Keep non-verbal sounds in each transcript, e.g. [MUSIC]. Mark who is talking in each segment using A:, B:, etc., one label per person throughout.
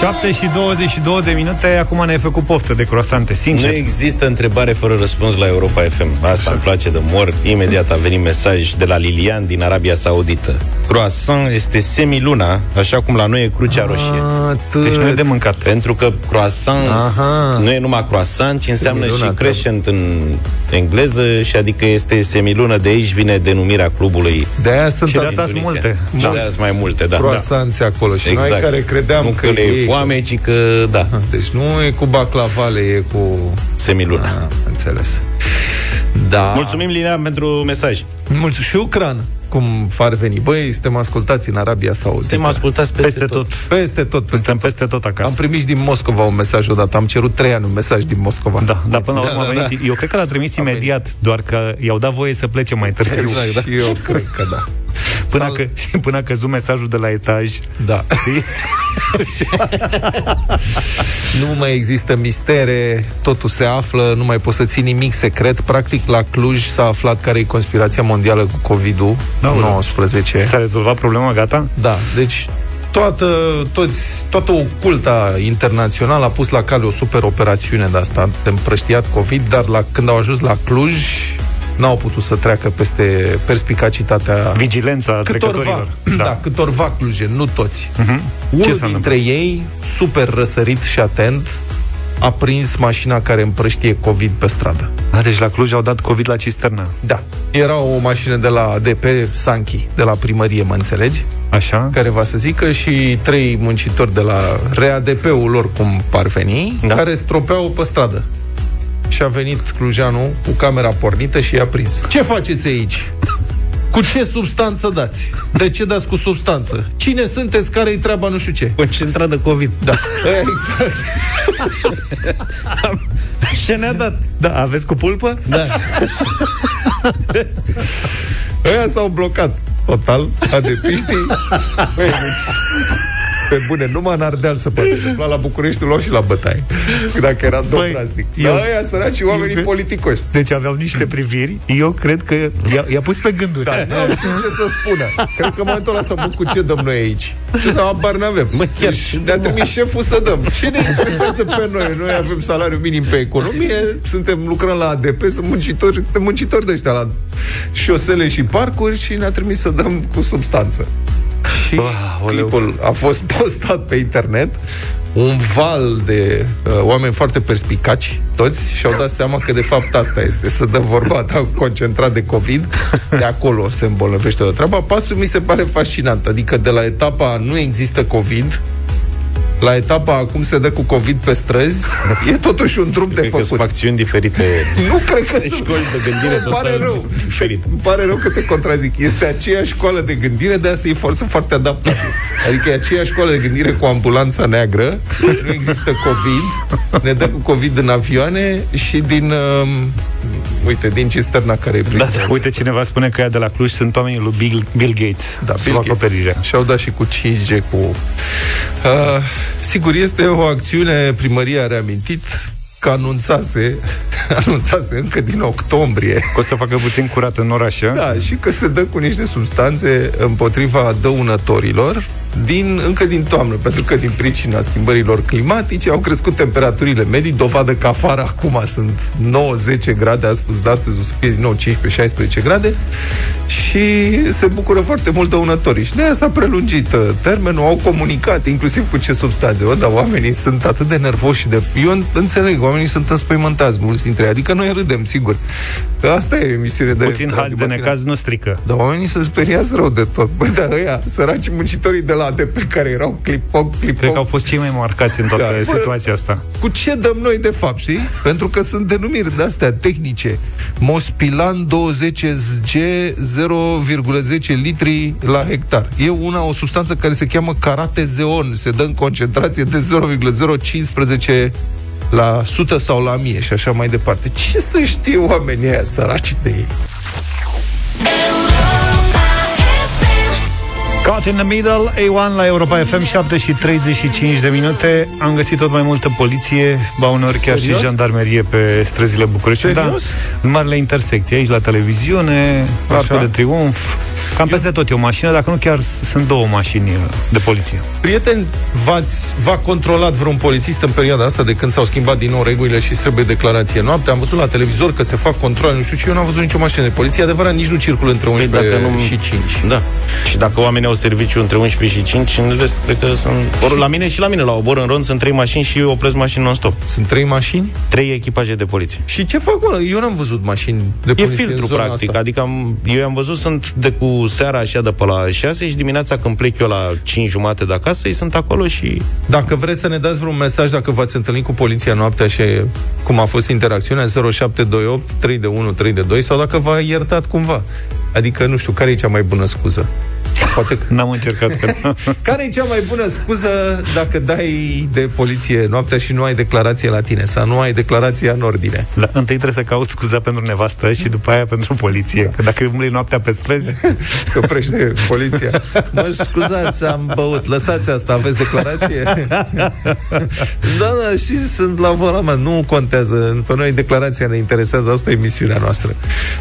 A: 7 și 22 de minute, acum ne-ai făcut poftă de croasante, sincer.
B: Nu există întrebare fără răspuns la Europa FM. Asta Așa. îmi place de mor. Imediat a venit mesaj de la Lilian din Arabia Saudită. Croissant este semiluna, așa cum la noi e crucea roșie.
A: Atât. Deci nu e de mâncat.
B: Pentru că croissant Aha. nu e numai croissant, ci înseamnă semiluna, și crescent în engleză și adică este semilună. De aici vine denumirea clubului.
A: De aia sunt, și de asta sunt multe.
B: Da. Și de aia sunt mai multe, da.
A: Croissanți acolo. Și exact. noi care credeam
B: nu
A: că,
B: că e foame, ci că da.
A: Deci nu e cu baclavale, e cu...
B: Semiluna. Ah,
A: înțeles.
B: Da. Mulțumim, Lina, pentru mesaj.
A: Mulțumim. Și Ucran cum ar veni. Băi, suntem ascultați în Arabia Saudită.
B: Suntem ascultați peste, peste tot. tot.
A: Peste tot. Peste
B: suntem tot. peste tot acasă.
A: Am primit și din Moscova un mesaj odată. Am cerut trei ani un mesaj din Moscova.
B: Da, dar până la urmă da, da, da. Eu cred că l-a trimis imediat, doar că i-au dat voie să plece mai târziu.
A: Exact, da. [LAUGHS] Eu cred că da.
B: Până, Sal... că, [LAUGHS] până a căzut mesajul de la etaj.
A: Da. [LAUGHS] nu mai există mistere, totul se află, nu mai poți să ții nimic secret. Practic, la Cluj s-a aflat care e conspirația mondială cu COVID-ul, da, 19.
B: S-a rezolvat problema, gata?
A: Da, deci toată, toți, toată oculta internațională a pus la cale o super operațiune de asta, împrăștiat COVID, dar la, când au ajuns la Cluj, n-au putut să treacă peste perspicacitatea...
B: Vigilența
A: câtorva, [CLEARS THROAT] da. da, câtorva cluje, nu toți. Uh-huh. Unul dintre întâmplat? ei, super răsărit și atent, a prins mașina care împrăștie COVID pe stradă.
B: A, deci la Cluj au dat COVID la cisternă.
A: Da. Era o mașină de la DP Sanchi, de la primărie, mă înțelegi?
B: Așa.
A: Care va să zică și trei muncitori de la RADP-ul lor, cum par veni, da. care stropeau pe stradă și a venit Clujanul cu camera pornită și i-a prins. Ce faceți aici? Cu ce substanță dați? De ce dați cu substanță? Cine sunteți? Care-i treaba? Nu știu ce.
B: Concentrat de COVID.
A: Da. [LAUGHS] exact. [LAUGHS]
B: Ce ne-a dat?
A: Da, aveți cu pulpă?
B: Da. [LAUGHS]
A: Ăia s-au blocat total, adepiștii. Băi, deci... Pe bune, numai în Ardeal se poate întâmpla la București, luau și la bătaie. Dacă era domn plastic. Dar ăia săraci oamenii eu, politicoși.
B: Deci aveau niște priviri. Eu cred că i-a, i-a pus pe gânduri.
A: Da, nu știu ce să spună. Cred că în momentul ăla să mă cu ce dăm noi aici. Și să abar n-avem. Mă, chiar deci, ne-a trimis șeful să dăm. Ce ne interesează pe noi? Noi avem salariu minim pe economie, suntem lucrăm la ADP, sunt muncitori, suntem muncitori de ăștia la șosele și parcuri și ne-a trimis să dăm cu substanță și oh, clipul a fost [LAUGHS] postat pe internet un val de uh, oameni foarte perspicaci, toți, și-au dat seama că de fapt asta este, să dă vorba ta [LAUGHS] concentrat de COVID, de acolo se îmbolnăvește o treabă. Pasul mi se pare fascinant, adică de la etapa nu există COVID, la etapa acum se dă cu COVID pe străzi, e totuși un drum de făcut. Că
B: facțiuni diferite.
A: nu cred că
B: școli de gândire
A: îmi pare rău. Diferit. Îmi pare rău că te contrazic. Este aceeași școală de gândire, de asta e forță foarte adaptată. Adică e aceeași școală de gândire cu ambulanța neagră, nu există COVID, ne dă cu COVID în avioane și din uh, uite, din cisterna care e
B: da, da, Uite, cineva spune că ea de la Cluj sunt oamenii lui Bill, Bill Gates.
A: Da, Bill Gates. Și-au dat și cu 5G, cu... Uh, sigur, este o acțiune, primăria a reamintit, că anunțase, [LAUGHS] anunțase încă din octombrie.
B: Că o să facă puțin curat în oraș, [LAUGHS]
A: Da, și că se dă cu niște substanțe împotriva dăunătorilor din, încă din toamnă, pentru că din pricina schimbărilor climatice au crescut temperaturile medii, dovadă că afară acum sunt 9-10 grade, astăzi, astăzi o să fie din nou 15-16 grade și se bucură foarte mult dăunătorii. Și de aia s-a prelungit uh, termenul, au comunicat, inclusiv cu ce substanțe. O, dar oamenii sunt atât de nervoși de... Eu înțeleg, oamenii sunt înspăimântați, mulți dintre ei. Adică noi râdem, sigur. Că asta e emisiune de...
B: Puțin haz de necaz nu strică.
A: Dar oamenii se speriază rău de tot. Băi, dar ăia, săraci muncitorii de la pe care erau clip-pong, clip
B: Cred că au fost cei mai marcați în toată da. situația asta.
A: Cu ce dăm noi, de fapt, știi? Pentru că sunt denumiri de-astea tehnice. Mospilan 20G 0,10 litri la hectar. E una, o substanță care se cheamă caratezeon. Se dă în concentrație de 0,015 la 100 sau la 1000 și așa mai departe. Ce să știe oamenii aia săraci de ei?
B: Caught in the Middle, A1 la Europa FM, 7 și 35 de minute. Am găsit tot mai multă poliție, ba uneori chiar Serios? și jandarmerie pe străzile București. Da, în marile intersecții, aici la televiziune, Arcul de Triunf,
C: Cam peste Eu... tot e o mașină, dacă nu chiar sunt două mașini uh, de poliție.
A: Prieteni, v-ați, v-a controlat vreun polițist în perioada asta de când s-au schimbat din nou regulile și trebuie declarație noapte? Am văzut la televizor că se fac controle, nu știu ce, eu n-am văzut nicio mașină de poliție. Adevărat, nici nu circul între 11 păi dacă nu... și 5.
B: Da. Și dacă oamenii au serviciu între 11 și 5, în rest, cred că sunt... Or, la mine și la mine, la obor în rond, sunt trei mașini și opresc mașini non-stop.
A: Sunt trei mașini?
B: Trei echipaje de poliție.
A: Și ce fac, mă? Eu n-am văzut mașini de poliție
B: E filtru, practic. Asta. Adică am, eu am văzut, sunt de cu seara așa de pe la 6 și dimineața când plec eu la 5 jumate de acasă, ei sunt acolo și...
A: Dacă vreți să ne dați vreun mesaj, dacă v-ați întâlnit cu poliția noaptea și cum a fost interacțiunea, 0728 3 de 1 3 de 2 sau dacă v-a iertat cumva. Adică, nu știu, care e cea mai bună scuză?
C: Poate că... N-am încercat. Că... [LAUGHS]
A: Care e cea mai bună scuză dacă dai de poliție noaptea și nu ai declarație la tine? Sau nu ai declarație în ordine?
C: La, întâi trebuie să cauți scuza pentru nevastă și după aia pentru poliție. Da. Că dacă umbli noaptea pe străzi...
A: Că prește poliția. Mă scuzați, am băut. Lăsați asta, aveți declarație? [LAUGHS] da, da, și sunt la volan, Nu contează. Pe noi declarația ne interesează. Asta e misiunea noastră.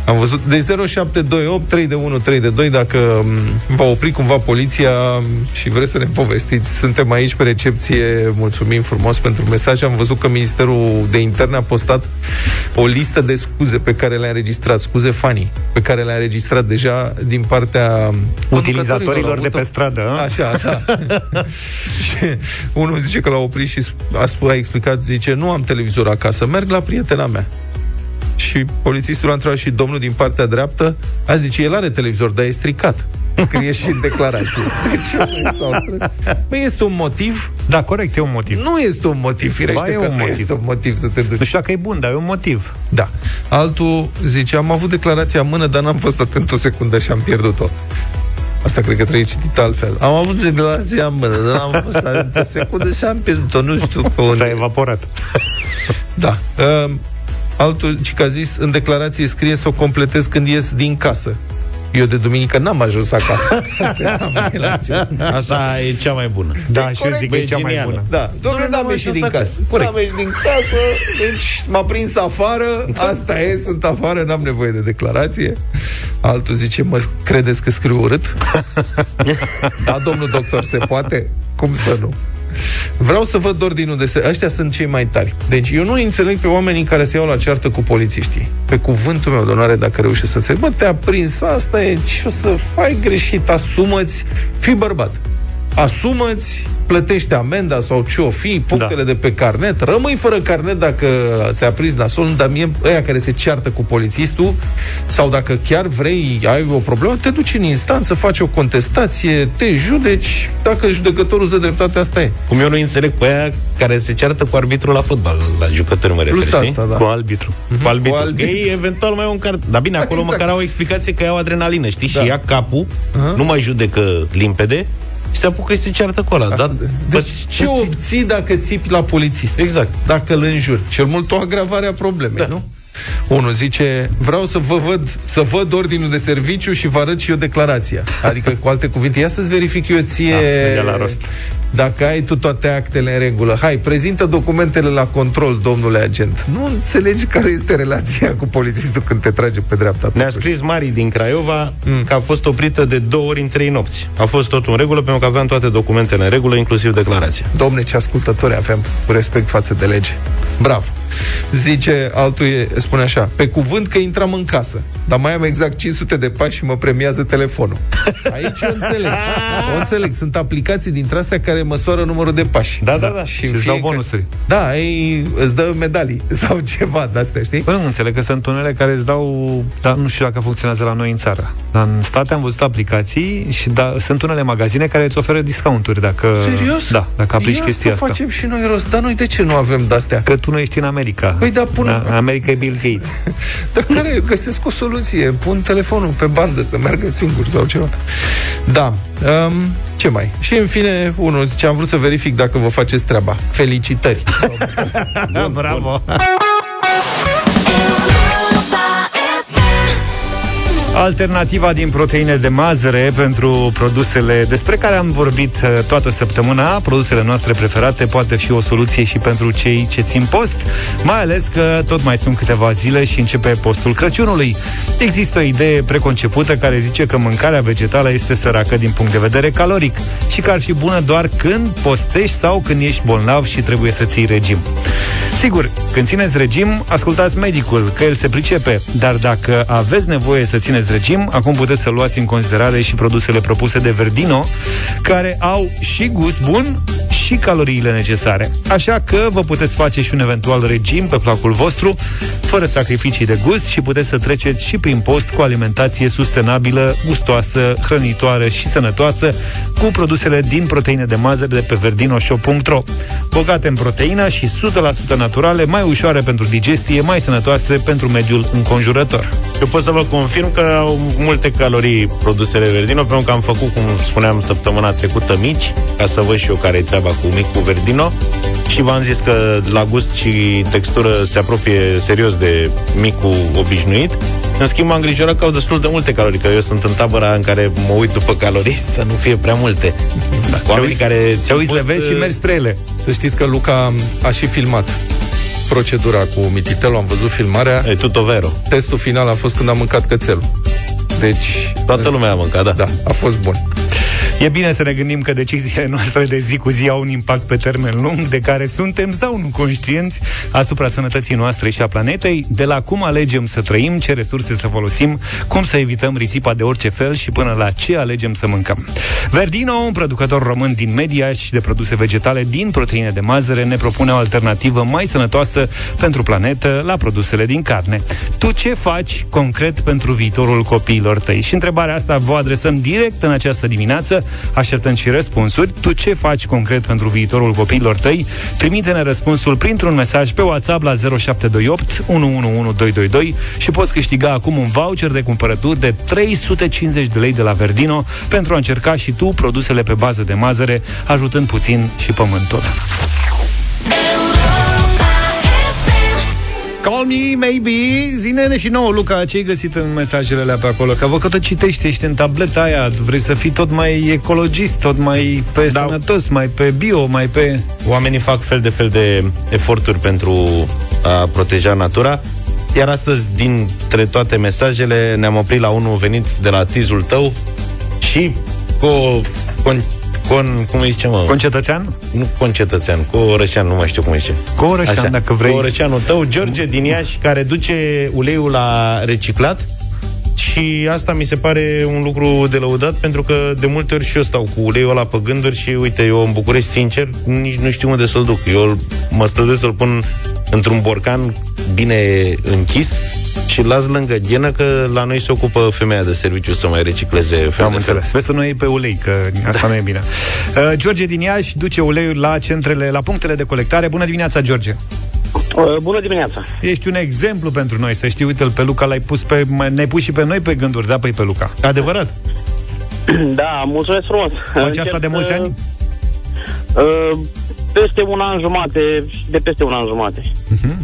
A: Am văzut. De 0728 3 de 1 3 de 2 dacă va opri cumva poliția și vreți să ne povestiți. Suntem aici pe recepție, mulțumim frumos pentru mesaj. Am văzut că Ministerul de Interne a postat o listă de scuze pe care le-a înregistrat, scuze fanii, pe care le-a înregistrat deja din partea
C: utilizatorilor de pe stradă. A?
A: Așa, da. [LAUGHS] și unul zice că l-a oprit și a, spus, a explicat, zice, nu am televizor acasă, merg la prietena mea. Și polițistul a întrebat și domnul din partea dreaptă, a zice, el are televizor, dar e stricat. Scrie și în declarație. Ce Păi este un motiv?
C: Da, corect, e un motiv.
A: Nu este un motiv, firește ba, e un motiv. este un motiv să te duci.
C: Nu știu dacă e bun, dar e un motiv.
A: Da. Altul zice, am avut declarația în mână, dar n-am fost atent o secundă și am pierdut-o. Asta cred că trebuie citit altfel. Am avut declarația în mână, dar n-am fost atent o secundă și am pierdut-o. Nu știu pe unde.
C: S-a evaporat. [LAUGHS]
A: Da. Uh, altul, ce a zis, în declarație scrie să o completez când ies din casă. Eu de duminică n-am ajuns acasă. [LAUGHS]
B: Asta e cea mai bună.
C: Da, și eu zic că e cea mai bună.
A: Da, domnule, n-am ieșit din casă. N-am ieșit din casă, deci m-a prins afară, asta e, sunt afară, n-am nevoie de declarație. Altul zice, mă credeți că scriu urât? [LAUGHS] da, domnul doctor, se poate? Cum să nu? Vreau să văd ordinul de se... Ăștia sunt cei mai tari. Deci eu nu înțeleg pe oamenii care se iau la ceartă cu polițiștii. Pe cuvântul meu de onoare, dacă reușești să înțeleg. Bă, te-a prins, asta e, ce o să faci greșit, asumă-ți, fii bărbat. Asumă-ți plătește amenda sau ce o fi, punctele da. de pe carnet, rămâi fără carnet dacă te-a prins nasol, dar mie ăia care se ceartă cu polițistul sau dacă chiar vrei, ai o problemă, te duci în instanță, faci o contestație, te judeci, dacă judecătorul ză dreptate, asta e.
B: Cum eu nu înțeleg pe aia care se ceartă cu arbitru la fotbal, la jucători mă refer,
A: Plus asta, da.
C: Cu arbitru.
B: Mm-hmm. Cu arbitru. Cu arbitru. Ei, eventual mai au un cart. Dar bine, acolo exact. măcar au o explicație că iau adrenalină, știi? Da. Și ia capul, uh-huh. nu mai judecă limpede, și se apucă și se ceartă cu ăla. Dar,
A: deci ce obții dacă țipi la polițist?
B: Exact.
A: Dacă îl înjuri. Cel mult o agravare a problemei, da. nu? Unul zice, vreau să vă văd, să văd ordinul de serviciu și vă arăt și eu declarația. Adică, cu alte cuvinte, ia să-ți verific eu ție
C: da, la rost.
A: dacă ai tu toate actele în regulă. Hai, prezintă documentele la control, domnule agent. Nu înțelegi care este relația cu polițistul când te trage pe dreapta.
B: Ne-a scris Mari din Craiova mm. că a fost oprită de două ori în trei nopți. A fost tot în regulă pentru că aveam toate documentele în regulă, inclusiv declarația.
A: Domne, ce ascultători avem cu respect față de lege. Bravo! Zice altul, spune așa, pe cuvânt că intram în casă, dar mai am exact 500 de pași și mă premiază telefonul. [LAUGHS] Aici eu înțeleg. O înțeleg. Sunt aplicații dintre astea care măsoară numărul de pași.
C: Da, da, da. Și, și îți dau bonusuri.
A: Da, ei, îți dă medalii [LAUGHS] sau ceva de astea, știi?
C: Păi nu înțeleg că sunt unele care îți dau, dar nu știu dacă funcționează la noi în țară. Dar în state am văzut aplicații și da, sunt unele magazine care îți oferă discounturi dacă...
A: Serios?
C: Da, dacă aplici Ia chestia asta.
A: facem și noi rost. Dar noi de ce nu avem de-astea?
C: Că tu nu ești în America.
A: Păi da, pun...
C: Da, America e Bill Gates. [LAUGHS]
A: Dar care găsesc o soluție? Pun telefonul pe bandă să meargă singur sau ceva. Da. Um, ce mai? Și în fine, unul zice, am vrut să verific dacă vă faceți treaba. Felicitări.
C: bun, [LAUGHS] Bravo. Bun. Alternativa din proteine de mazăre pentru produsele despre care am vorbit uh, toată săptămâna, produsele noastre preferate, poate fi o soluție și pentru cei ce țin post, mai ales că tot mai sunt câteva zile și începe postul Crăciunului. Există o idee preconcepută care zice că mâncarea vegetală este săracă din punct de vedere caloric și că ar fi bună doar când postești sau când ești bolnav și trebuie să ții regim. Sigur, când țineți regim, ascultați medicul, că el se pricepe, dar dacă aveți nevoie să țineți regim, acum puteți să luați în considerare și produsele propuse de Verdino, care au și gust bun și caloriile necesare. Așa că vă puteți face și un eventual regim pe placul vostru, fără sacrificii de gust și puteți să treceți și prin post cu alimentație sustenabilă, gustoasă, hrănitoare și sănătoasă, cu produsele din proteine de mazăre de pe verdinoshop.ro. Bogate în proteină și 100% naturale, mai ușoare pentru digestie, mai sănătoase pentru mediul înconjurător.
B: Eu pot să vă confirm că au multe calorii produsele Verdino, pentru că am făcut, cum spuneam, săptămâna trecută mici, ca să văd și eu care e treaba cu micul Verdino. Și v-am zis că la gust și textură se apropie serios de micul obișnuit. În schimb, am îngrijorat că au destul de multe calorii, că eu sunt în tabăra în care mă uit după calorii [LAUGHS] să nu fie prea multe. Da. Oamenii care
C: te uiți, le vezi și mergi spre ele.
A: Să știți că Luca a și filmat procedura cu Mititelu, am văzut filmarea.
B: E tutto vero.
A: Testul final a fost când am mâncat cățelul. Deci...
B: Toată lumea a mâncat, da.
A: Da, a fost bun.
C: E bine să ne gândim că deciziile noastre de zi cu zi au un impact pe termen lung, de care suntem sau nu conștienți asupra sănătății noastre și a planetei, de la cum alegem să trăim, ce resurse să folosim, cum să evităm risipa de orice fel și până la ce alegem să mâncăm. Verdino, un producător român din media și de produse vegetale din proteine de mazăre, ne propune o alternativă mai sănătoasă pentru planetă la produsele din carne. Tu ce faci concret pentru viitorul copiilor tăi? Și întrebarea asta vă adresăm direct în această dimineață Așteptăm și răspunsuri. Tu ce faci concret pentru viitorul copiilor tăi? Trimite-ne răspunsul printr-un mesaj pe WhatsApp la 0728 111222 și poți câștiga acum un voucher de cumpărături de 350 de lei de la Verdino pentru a încerca și tu produsele pe bază de mazăre, ajutând puțin și pământul. Call me, maybe Zine-ne și nouă, Luca, ce ai găsit în mesajele alea pe acolo? Că vă că tot citești, ești în tableta aia Vrei să fii tot mai ecologist Tot mai pe da. sănătos, mai pe bio Mai pe...
B: Oamenii fac fel de fel de eforturi pentru a proteja natura iar astăzi, dintre toate mesajele, ne-am oprit la unul venit de la tizul tău și cu o Con, cum îi zice, mă?
C: Concetățean?
B: Nu concetățean, cu orășean, nu mai știu cum îi zice.
C: Cu orășean, Așa, dacă vrei. Cu
B: orășeanul tău, George din Iași, care duce uleiul la reciclat și asta mi se pare un lucru de lăudat pentru că de multe ori și eu stau cu uleiul ăla pe gânduri și uite, eu în București, sincer, nici nu știu unde să-l duc. Eu mă străduiesc să-l pun într-un borcan bine închis și las lângă ghenă că la noi se ocupă femeia de serviciu să mai recicleze
C: Am înțeles. Vezi să nu e pe ulei, că asta da. nu e bine. [LAUGHS] Uh, George din Iași duce uleiul la centrele, la punctele de colectare. Bună dimineața, George!
D: Uh, bună dimineața!
C: Ești un exemplu pentru noi, să știi, uite pe Luca, l-ai pus pe, ne-ai pus și pe noi pe gânduri, da, păi pe Luca.
B: Adevărat? [CLEARS THROAT]
D: Da, mulțumesc frumos.
C: Faci asta de mulți ani?
D: Uh, peste un an jumate, de peste un an jumate. Uh-huh.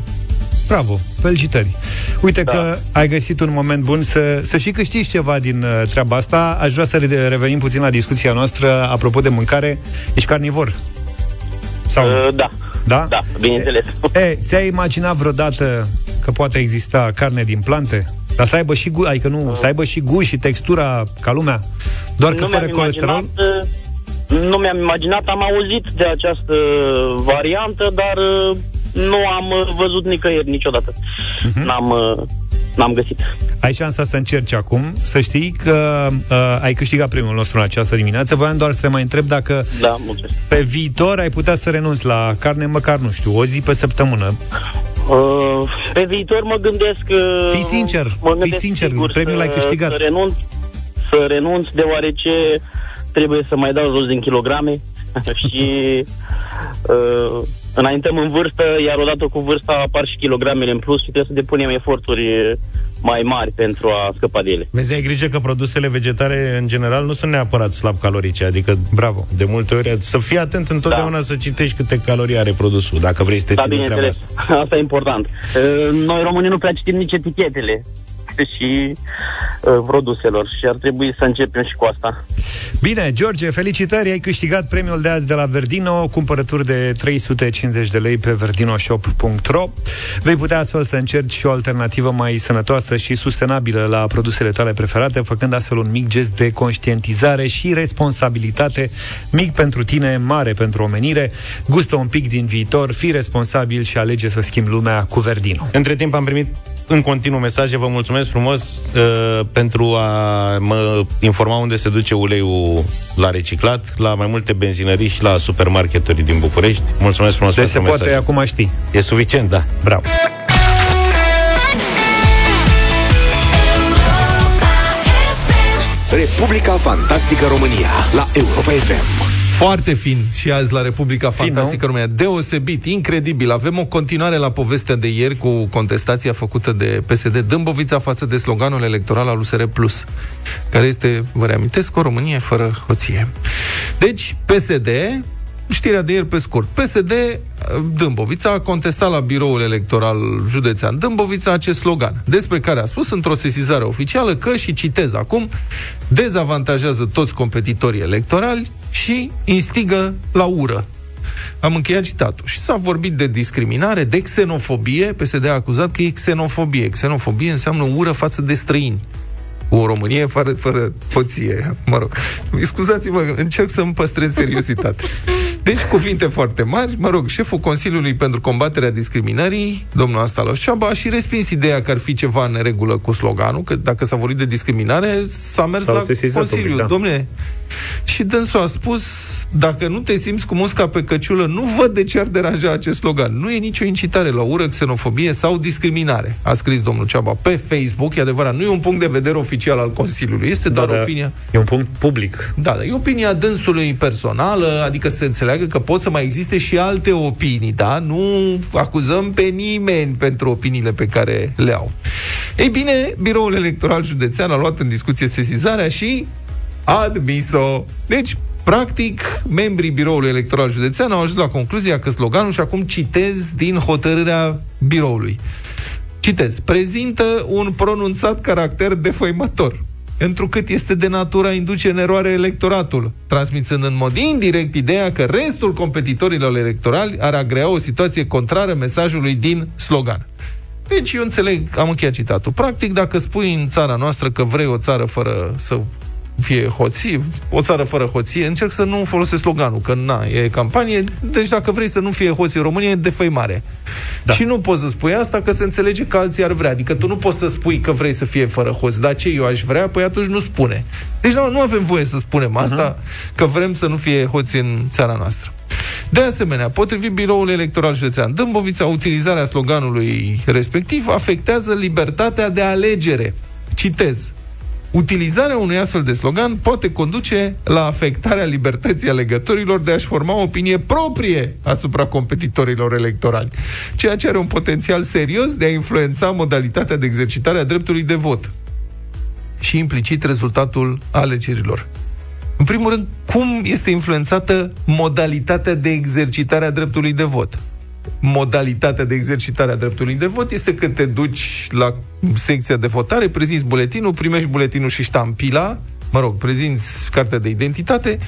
C: Bravo, felicitări. Uite da. că ai găsit un moment bun să, să și câștigi ceva din uh, treaba asta. Aș vrea să revenim puțin la discuția noastră apropo de mâncare. Ești carnivor?
D: Sau? Uh, da.
C: Da?
D: Da, bineînțeles.
C: E, ți-ai imaginat vreodată că poate exista carne din plante? Dar să aibă și gu, adică nu, uh. să aibă și gust și textura ca lumea, doar că nu fără colesterol?
D: Imaginat, uh, nu mi-am imaginat, am auzit de această variantă, dar uh, nu am uh, văzut nicăieri niciodată. Uh-huh. N-am, uh, n-am găsit.
C: Ai șansa să încerci acum, să știi că uh, ai câștigat primul nostru în această dimineață. Voiam doar să te mai întreb dacă
D: da,
C: pe viitor ai putea să renunți la carne, măcar, nu știu, o zi pe săptămână.
D: Uh, pe viitor mă gândesc... Uh,
C: fii sincer, mă gândesc fii sincer, sigur premiul l-ai câștigat.
D: Să renunț, să renunț, deoarece trebuie să mai dau jos din kilograme [LAUGHS] și uh, înaintăm în vârstă, iar odată cu vârsta apar și kilogramele în plus și trebuie să depunem eforturi mai mari pentru a scăpa de ele.
B: Vezi, ai grijă că produsele vegetare, în general, nu sunt neapărat slab calorice, adică,
C: bravo,
B: de multe ori, să fii atent întotdeauna da. să citești câte calorii are produsul, dacă vrei să te da, ții de treaba asta.
D: Asta e important. Noi românii nu prea citim nici etichetele și uh, produselor și ar trebui să începem și cu asta.
C: Bine, George, felicitări, ai câștigat premiul de azi de la Verdino, cumpărături de 350 de lei pe verdinoshop.ro. Vei putea astfel să încerci și o alternativă mai sănătoasă și sustenabilă la produsele tale preferate, făcând astfel un mic gest de conștientizare și responsabilitate, mic pentru tine, mare pentru omenire. Gustă un pic din viitor, fii responsabil și alege să schimbi lumea cu Verdino.
B: Între timp am primit în continuu mesaje. Vă mulțumesc frumos uh, pentru a mă informa unde se duce uleiul la reciclat, la mai multe benzinării și la supermarketuri din București. Mulțumesc frumos
C: deci pentru se mesaj. poate acum ști.
B: E suficient, da.
C: Bravo.
E: Republica Fantastică România la Europa FM.
A: Foarte fin și azi la Republica fin, Fantastică nu? România. Deosebit, incredibil. Avem o continuare la povestea de ieri cu contestația făcută de PSD Dâmbovița față de sloganul electoral al USR Plus, care este, vă reamintesc, o Românie fără hoție. Deci, PSD Știrea de ieri pe scurt. PSD Dâmbovița a contestat la biroul electoral județean Dâmbovița acest slogan, despre care a spus într-o sesizare oficială că, și citez acum, dezavantajează toți competitorii electorali și instigă la ură. Am încheiat citatul. Și s-a vorbit de discriminare, de xenofobie. PSD a acuzat că e xenofobie. Xenofobie înseamnă ură față de străini o Românie fără, fără hoție. Mă rog, scuzați-mă, încerc să-mi păstrez seriositate. Deci, cuvinte foarte mari. Mă rog, șeful Consiliului pentru combaterea discriminării, domnul Astalos Ceaba, a și respins ideea că ar fi ceva în neregulă cu sloganul, că dacă s-a vorbit de discriminare, s-a mers S-au la Consiliu. Da. Domne, și dânsul a spus, dacă nu te simți cu musca pe căciulă, nu văd de ce ar deranja acest slogan. Nu e nicio incitare la ură, xenofobie sau discriminare, a scris domnul Ceaba pe Facebook. E adevărat, nu e un punct de vedere oficial al Consiliului, este da, doar da, opinia.
C: E un punct public.
A: Da, da, e opinia dânsului personală, adică să înțeleagă că pot să mai existe și alte opinii, da? Nu acuzăm pe nimeni pentru opiniile pe care le au. Ei bine, Biroul Electoral Județean a luat în discuție sesizarea și admis-o. Deci, Practic, membrii Biroului Electoral Județean au ajuns la concluzia că sloganul, și acum citez din hotărârea biroului, citez, prezintă un pronunțat caracter defăimător, întrucât este de natura induce în eroare electoratul, transmițând în mod indirect ideea că restul competitorilor electorali ar agrea o situație contrară mesajului din slogan. Deci eu înțeleg, am încheiat citatul. Practic, dacă spui în țara noastră că vrei o țară fără să fie hoție, o țară fără hoție, încerc să nu folosesc sloganul, că na, e campanie, deci dacă vrei să nu fie hoție în România, e defăimare. Da. Și nu poți să spui asta că se înțelege că alții ar vrea. Adică tu nu poți să spui că vrei să fie fără hoți, dar ce eu aș vrea, păi atunci nu spune. Deci nu, nu avem voie să spunem asta, uh-huh. că vrem să nu fie hoți în țara noastră. De asemenea, potrivit biroul electoral județean Dâmbovița, utilizarea sloganului respectiv afectează libertatea de alegere. Citez. Utilizarea unui astfel de slogan poate conduce la afectarea libertății alegătorilor de a-și forma o opinie proprie asupra competitorilor electorali, ceea ce are un potențial serios de a influența modalitatea de exercitare a dreptului de vot și implicit rezultatul alegerilor. În primul rând, cum este influențată modalitatea de exercitare a dreptului de vot? Modalitatea de exercitare a dreptului de vot este că te duci la secția de votare, prezinți buletinul, primești buletinul și ștampila, mă rog, prezinți cartea de identitate,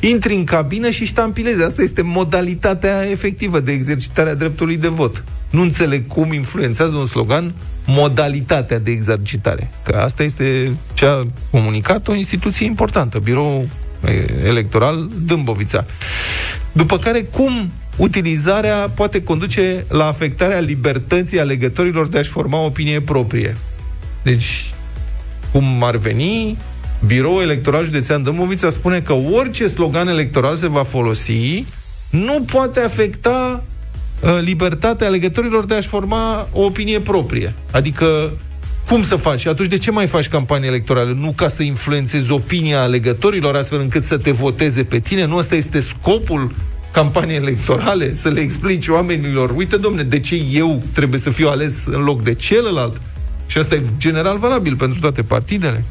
A: intri în cabină și ștampilezi. Asta este modalitatea efectivă de exercitare a dreptului de vot. Nu înțeleg cum influențează un slogan modalitatea de exercitare. Că asta este ce a comunicat o instituție importantă, Biroul Electoral Dâmbovița. După care, cum utilizarea poate conduce la afectarea libertății alegătorilor de a-și forma o opinie proprie. Deci, cum ar veni, Biroul Electoral Județean Dâmbovița spune că orice slogan electoral se va folosi nu poate afecta uh, libertatea alegătorilor de a-și forma o opinie proprie. Adică, cum să faci? Și atunci de ce mai faci campanie electorală? Nu ca să influențezi opinia alegătorilor astfel încât să te voteze pe tine? Nu ăsta este scopul campanii electorale, să le explici oamenilor, uite, domne, de ce eu trebuie să fiu ales în loc de celălalt? Și asta e general valabil pentru toate partidele.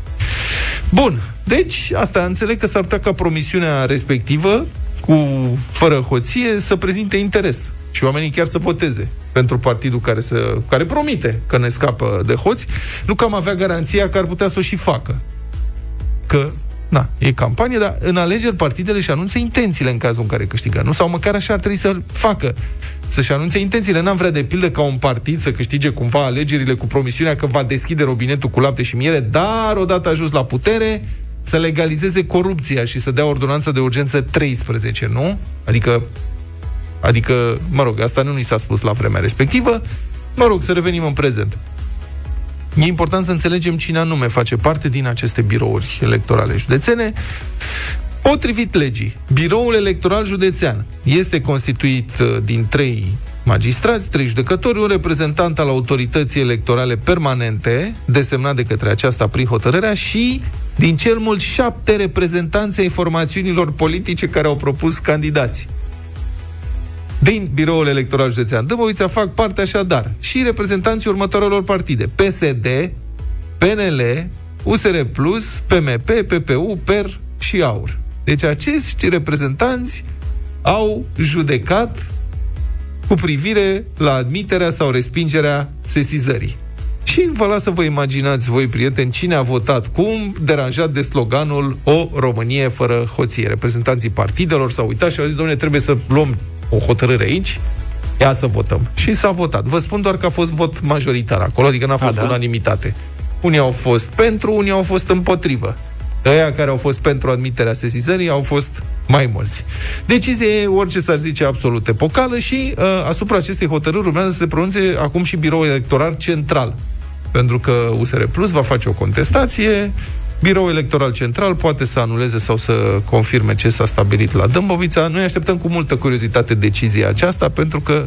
A: Bun, deci asta înțeleg că s-ar putea ca promisiunea respectivă, cu fără hoție, să prezinte interes și oamenii chiar să voteze. pentru partidul care, să, care promite că ne scapă de hoți, nu că am avea garanția că ar putea să o și facă. Că Na, e campanie, dar în alegeri partidele și anunță intențiile în cazul în care câștigă. Nu? Sau măcar așa ar trebui să facă. Să-și anunțe intențiile. N-am vrea de pildă ca un partid să câștige cumva alegerile cu promisiunea că va deschide robinetul cu lapte și miere, dar odată ajuns la putere, să legalizeze corupția și să dea ordonanță de urgență 13, nu? Adică, adică, mă rog, asta nu ni s-a spus la vremea respectivă. Mă rog, să revenim în prezent. E important să înțelegem cine anume face parte din aceste birouri electorale județene. Potrivit legii, biroul electoral județean este constituit uh, din trei magistrați, trei judecători, un reprezentant al autorității electorale permanente, desemnat de către aceasta prin hotărârea, și din cel mult șapte reprezentanți ai formațiunilor politice care au propus candidați. Din biroul electoral județean Dâmbovița fac parte așadar și reprezentanții următoarelor partide. PSD, PNL, USR+, PMP, PPU, PER și AUR. Deci acești reprezentanți au judecat cu privire la admiterea sau respingerea sesizării. Și vă las să vă imaginați voi, prieteni, cine a votat cum, deranjat de sloganul O Românie fără hoție. Reprezentanții partidelor s-au uitat și au zis, domnule, trebuie să luăm o hotărâre aici, ia să votăm. Și s-a votat. Vă spun doar că a fost vot majoritar acolo, adică n-a fost a, da? unanimitate. Unii au fost pentru, unii au fost împotrivă. Ăia care au fost pentru admiterea sesizării au fost mai mulți. Decizie, orice s-ar zice, absolut epocală și uh, asupra acestei hotărâri urmează să se pronunțe acum și biroul electoral central. Pentru că USR Plus va face o contestație, Biroul Electoral Central poate să anuleze sau să confirme ce s-a stabilit la Dâmbovița. Noi așteptăm cu multă curiozitate decizia aceasta, pentru că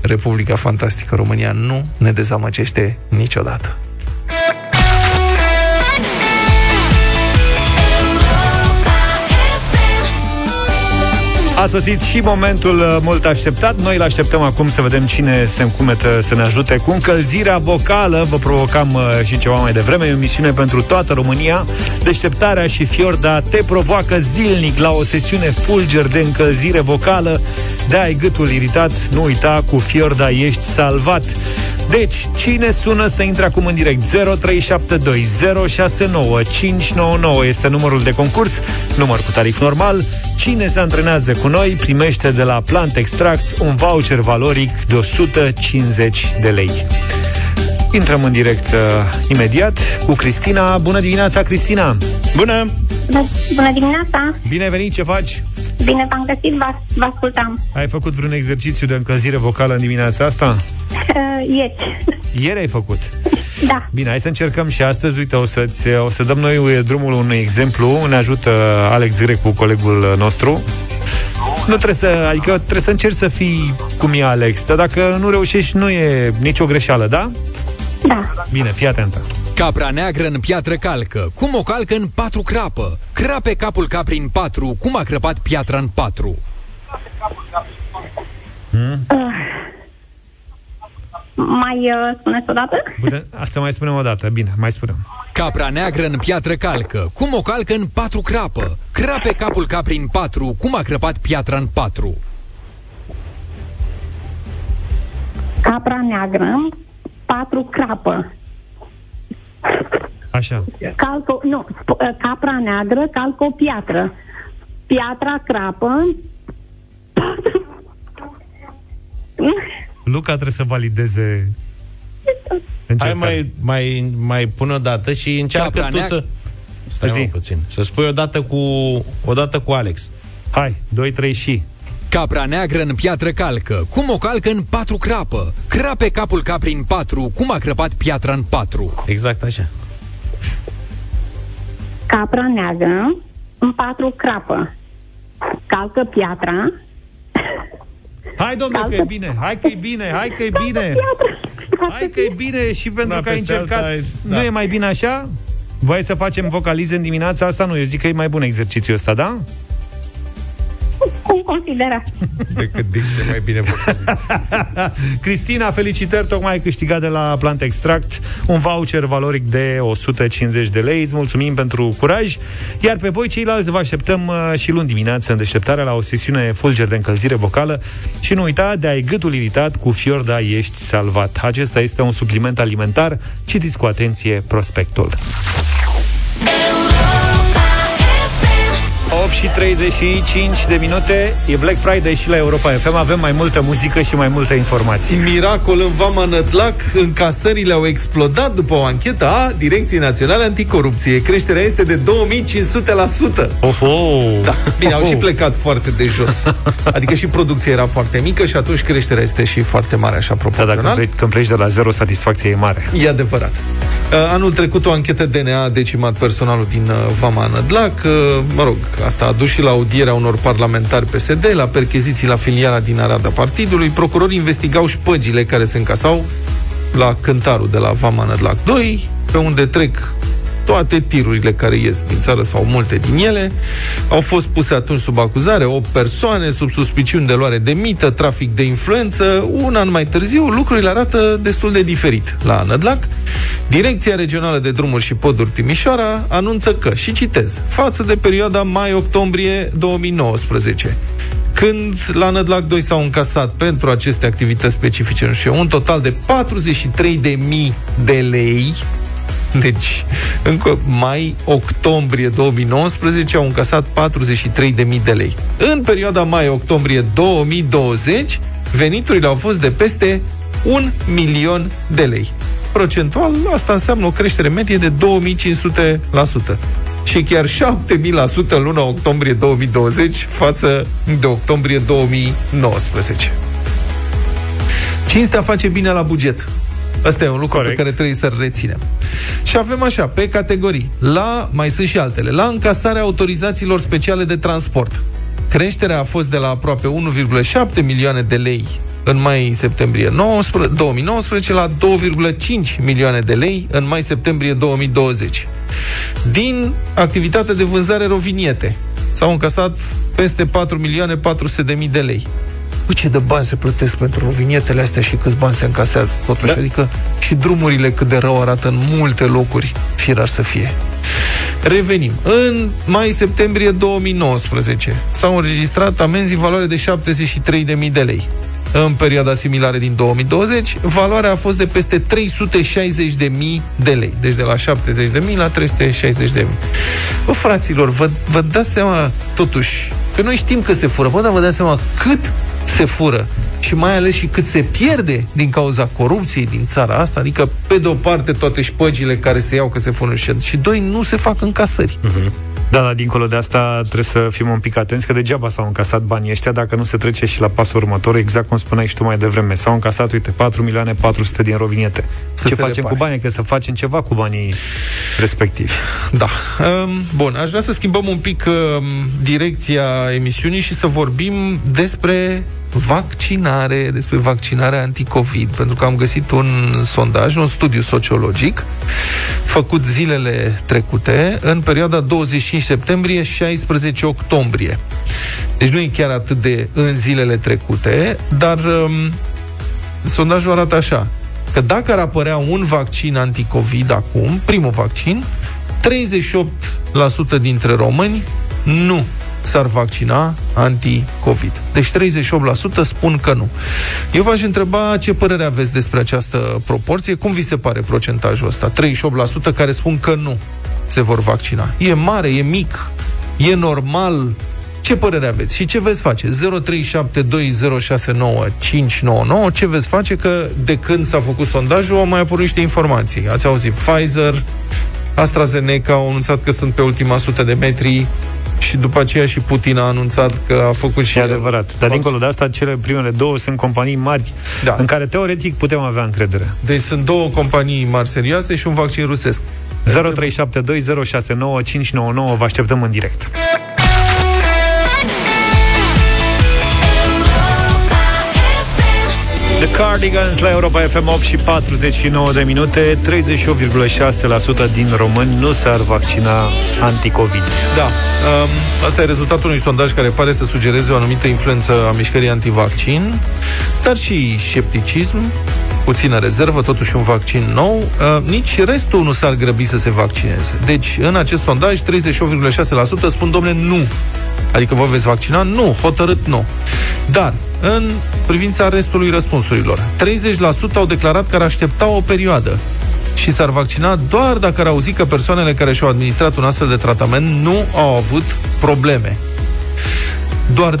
A: Republica Fantastică România nu ne dezamăgește niciodată.
C: A sosit și momentul uh, mult așteptat. Noi îl așteptăm acum să vedem cine se încumetă să ne ajute cu încălzirea vocală. Vă provocam uh, și ceva mai devreme. E o misiune pentru toată România. Deșteptarea și Fiorda te provoacă zilnic la o sesiune fulger de încălzire vocală. De ai gâtul iritat, nu uita, cu Fiorda ești salvat. Deci, cine sună să intre acum în direct? 0372 069 599 este numărul de concurs, număr cu tarif normal. Cine se antrenează cu noi primește de la Plant Extract un voucher valoric de 150 de lei. Intrăm în direct uh, imediat cu Cristina. Bună dimineața, Cristina!
F: Bună! Bună dimineața!
C: Bine venit, ce faci?
F: Bine v-am găsit, vă, vă ascultam.
C: Ai făcut vreun exercițiu de încălzire vocală în dimineața asta?
F: Uh, [LAUGHS] ieri.
C: Ieri ai făcut?
F: Da.
C: Bine, hai să încercăm și astăzi. Uite, o, să-ți, o să dăm noi drumul unui exemplu. Ne ajută Alex Grecu, colegul nostru. Nu trebuie să, adică trebuie să încerci să fii cum e Alex, dar dacă nu reușești, nu e nicio greșeală, da?
F: Da.
C: Bine, fii atentă.
G: Capra neagră în piatră calcă. Cum o calcă în patru crapă? Crape capul capri în patru. Cum a crăpat piatra în patru?
F: Hmm? Uh, mai uh, spuneți o dată?
C: Bine, asta mai spunem o dată. Bine, mai spunem.
G: Capra neagră în piatră calcă. Cum o calcă în patru crapă? Crape capul capri în patru. Cum a crăpat piatra în patru?
F: Capra neagră, patru crapă.
C: Așa.
F: Calco, nu, capra neagră calcă o piatră. Piatra crapă.
C: Luca trebuie să valideze
B: Hai mai, mai, mai pun o dată și încearcă Capra tu să... Stai Zi. puțin. Să spui o dată cu, o dată cu Alex.
C: Hai, 2, 3 și...
G: Capra neagră în piatră calcă. Cum o calcă în patru crapă? Crape capul capri în patru. Cum a crăpat piatra în patru?
B: Exact așa.
F: Capra neagră în patru crapă. Calcă piatra.
C: Hai, domnule, calcă... că e bine. Hai că e bine. Hai că e bine. Hai că e bine și pentru da, că ai încercat. Alta, da. Nu e mai bine așa? Voi să facem vocalize în dimineața asta? Nu, eu zic că e mai bun exercițiul ăsta, da?
F: Cum considerați?
A: Decât dicție mai bine vocaliză. [LAUGHS]
C: Cristina, felicitări, tocmai ai câștigat de la Plant Extract un voucher valoric de 150 de lei. Îți mulțumim pentru curaj. Iar pe voi, ceilalți, vă așteptăm uh, și luni dimineață în deșteptarea la o sesiune fulger de încălzire vocală și nu uita de ai gâtul iritat cu Fiorda ești salvat. Acesta este un supliment alimentar. Citiți cu atenție prospectul. 8 și 35 de minute E Black Friday și la Europa FM Avem mai multă muzică și mai multe informații
A: Miracol în Vama Nătlac, încasările au explodat după o anchetă a Direcției Naționale Anticorupție. Creșterea este de 2500%.
C: Oho!
A: Da, bine, au
C: Oho.
A: și plecat foarte de jos. [LAUGHS] Adică și producția era foarte mică și atunci creșterea este și foarte mare, așa
C: Da, dacă
A: proporțional.
C: pleci, când pleci de la zero, satisfacția e mare
A: E adevărat. Uh, Anul trecut o anchetă DNA a decimat personalul din uh, Vama Nădlac. Uh, Mă rog, asta a dus și la audierea unor parlamentari PSD, la percheziții la filiala din Arada partidului. Procurorii investigau șpăgile care se încasau la cântarul de la Vama Nădlac 2, pe unde trec toate tirurile care ies din țară sau multe din ele. Au fost puse atunci sub acuzare 8 persoane sub suspiciuni de luare de mită, trafic de influență. Un an mai târziu lucrurile arată destul de diferit la Nădlac. Direcția Regională de Drumuri și Poduri Timișoara anunță că, și citez, față de perioada mai-octombrie 2019, când la Nădlac 2 s-au încasat pentru aceste activități specifice, nu știu, eu, un total de 43.000 de lei, [LAUGHS] deci, încă mai-octombrie 2019 au încasat 43.000 de lei. În perioada mai-octombrie 2020, veniturile au fost de peste un milion de lei. Procentual, asta înseamnă o creștere medie de 2500% și chiar 7000% în luna octombrie 2020 față de octombrie 2019. Cinstea face bine la buget. Asta e un lucru
C: Corect.
A: pe care trebuie să-l reținem. Și avem așa, pe categorii. La, mai sunt și altele. La încasarea autorizațiilor speciale de transport. Creșterea a fost de la aproape 1,7 milioane de lei în mai-septembrie 2019 la 2,5 milioane de lei în mai-septembrie 2020. Din activitatea de vânzare roviniete s-au încasat peste 4 milioane 400 de mii de lei. Bă, ce de bani se plătesc pentru rovinietele astea și câți bani se încasează totuși? Da. Adică și drumurile cât de rău arată în multe locuri, firar să fie. Revenim. În mai-septembrie 2019 s-au înregistrat amenzi în valoare de 73.000 de lei. În perioada similară din 2020, valoarea a fost de peste 360.000 de lei. Deci de la 70.000 la 360.000. Bă, fraților, vă, vă dați seama, totuși, că noi știm că se fură, bă, dar vă dați seama cât se fură și mai ales și cât se pierde din cauza corupției din țara asta, adică pe de o parte toate șpăgile care se iau că se fură și, și doi, nu se fac încasări.
C: Da, da, dincolo de asta trebuie să fim un pic atenți că degeaba s-au încasat banii ăștia dacă nu se trece și la pasul următor, exact cum spuneai și tu mai devreme. S-au încasat, uite, 4 milioane 400 din rovinete.
A: Să
C: Ce
A: se
C: facem
A: repare.
C: cu banii? Că să facem ceva cu banii respectivi.
A: Da. Um, Bun, aș vrea să schimbăm un pic um, direcția emisiunii și să vorbim despre vaccinare, despre vaccinarea anticovid, pentru că am găsit un sondaj, un studiu sociologic făcut zilele trecute în perioada 25 septembrie-16 octombrie. Deci nu e chiar atât de în zilele trecute, dar um, sondajul arată așa, că dacă ar apărea un vaccin anticovid acum, primul vaccin, 38% dintre români nu s-ar vaccina anti-COVID. Deci 38% spun că nu. Eu v-aș întreba ce părere aveți despre această proporție, cum vi se pare procentajul ăsta? 38% care spun că nu se vor vaccina. E mare, e mic, e normal, ce părere aveți și ce veți face? 0372069599 Ce veți face? Că de când s-a făcut sondajul au mai apărut niște informații. Ați auzit Pfizer, AstraZeneca au anunțat că sunt pe ultima sută de metri și după aceea și Putin a anunțat că a făcut și
C: E
A: el
C: adevărat. Dar
A: vac-
C: dincolo de asta, cele primele două sunt companii mari
A: Da.
C: în care teoretic putem avea încredere.
A: Deci sunt două companii mari serioase și un vaccin rusesc.
C: 0372069599 vă așteptăm în direct. The Cardigans la Europa FM 8 și 49 de minute. 38,6% din români nu s-ar vaccina anticovid.
A: Da, um, asta e rezultatul unui sondaj care pare să sugereze o anumită influență a mișcării antivaccin, dar și scepticism, puțină rezervă, totuși un vaccin nou, uh, nici restul nu s-ar grăbi să se vaccineze. Deci, în acest sondaj, 38,6% spun, domnule, nu. Adică vă veți vaccina? Nu, hotărât nu. Dar, în privința restului răspunsurilor, 30% au declarat că ar aștepta o perioadă și s-ar vaccina doar dacă ar auzi că persoanele care și-au administrat un astfel de tratament nu au avut probleme. Doar 21,8%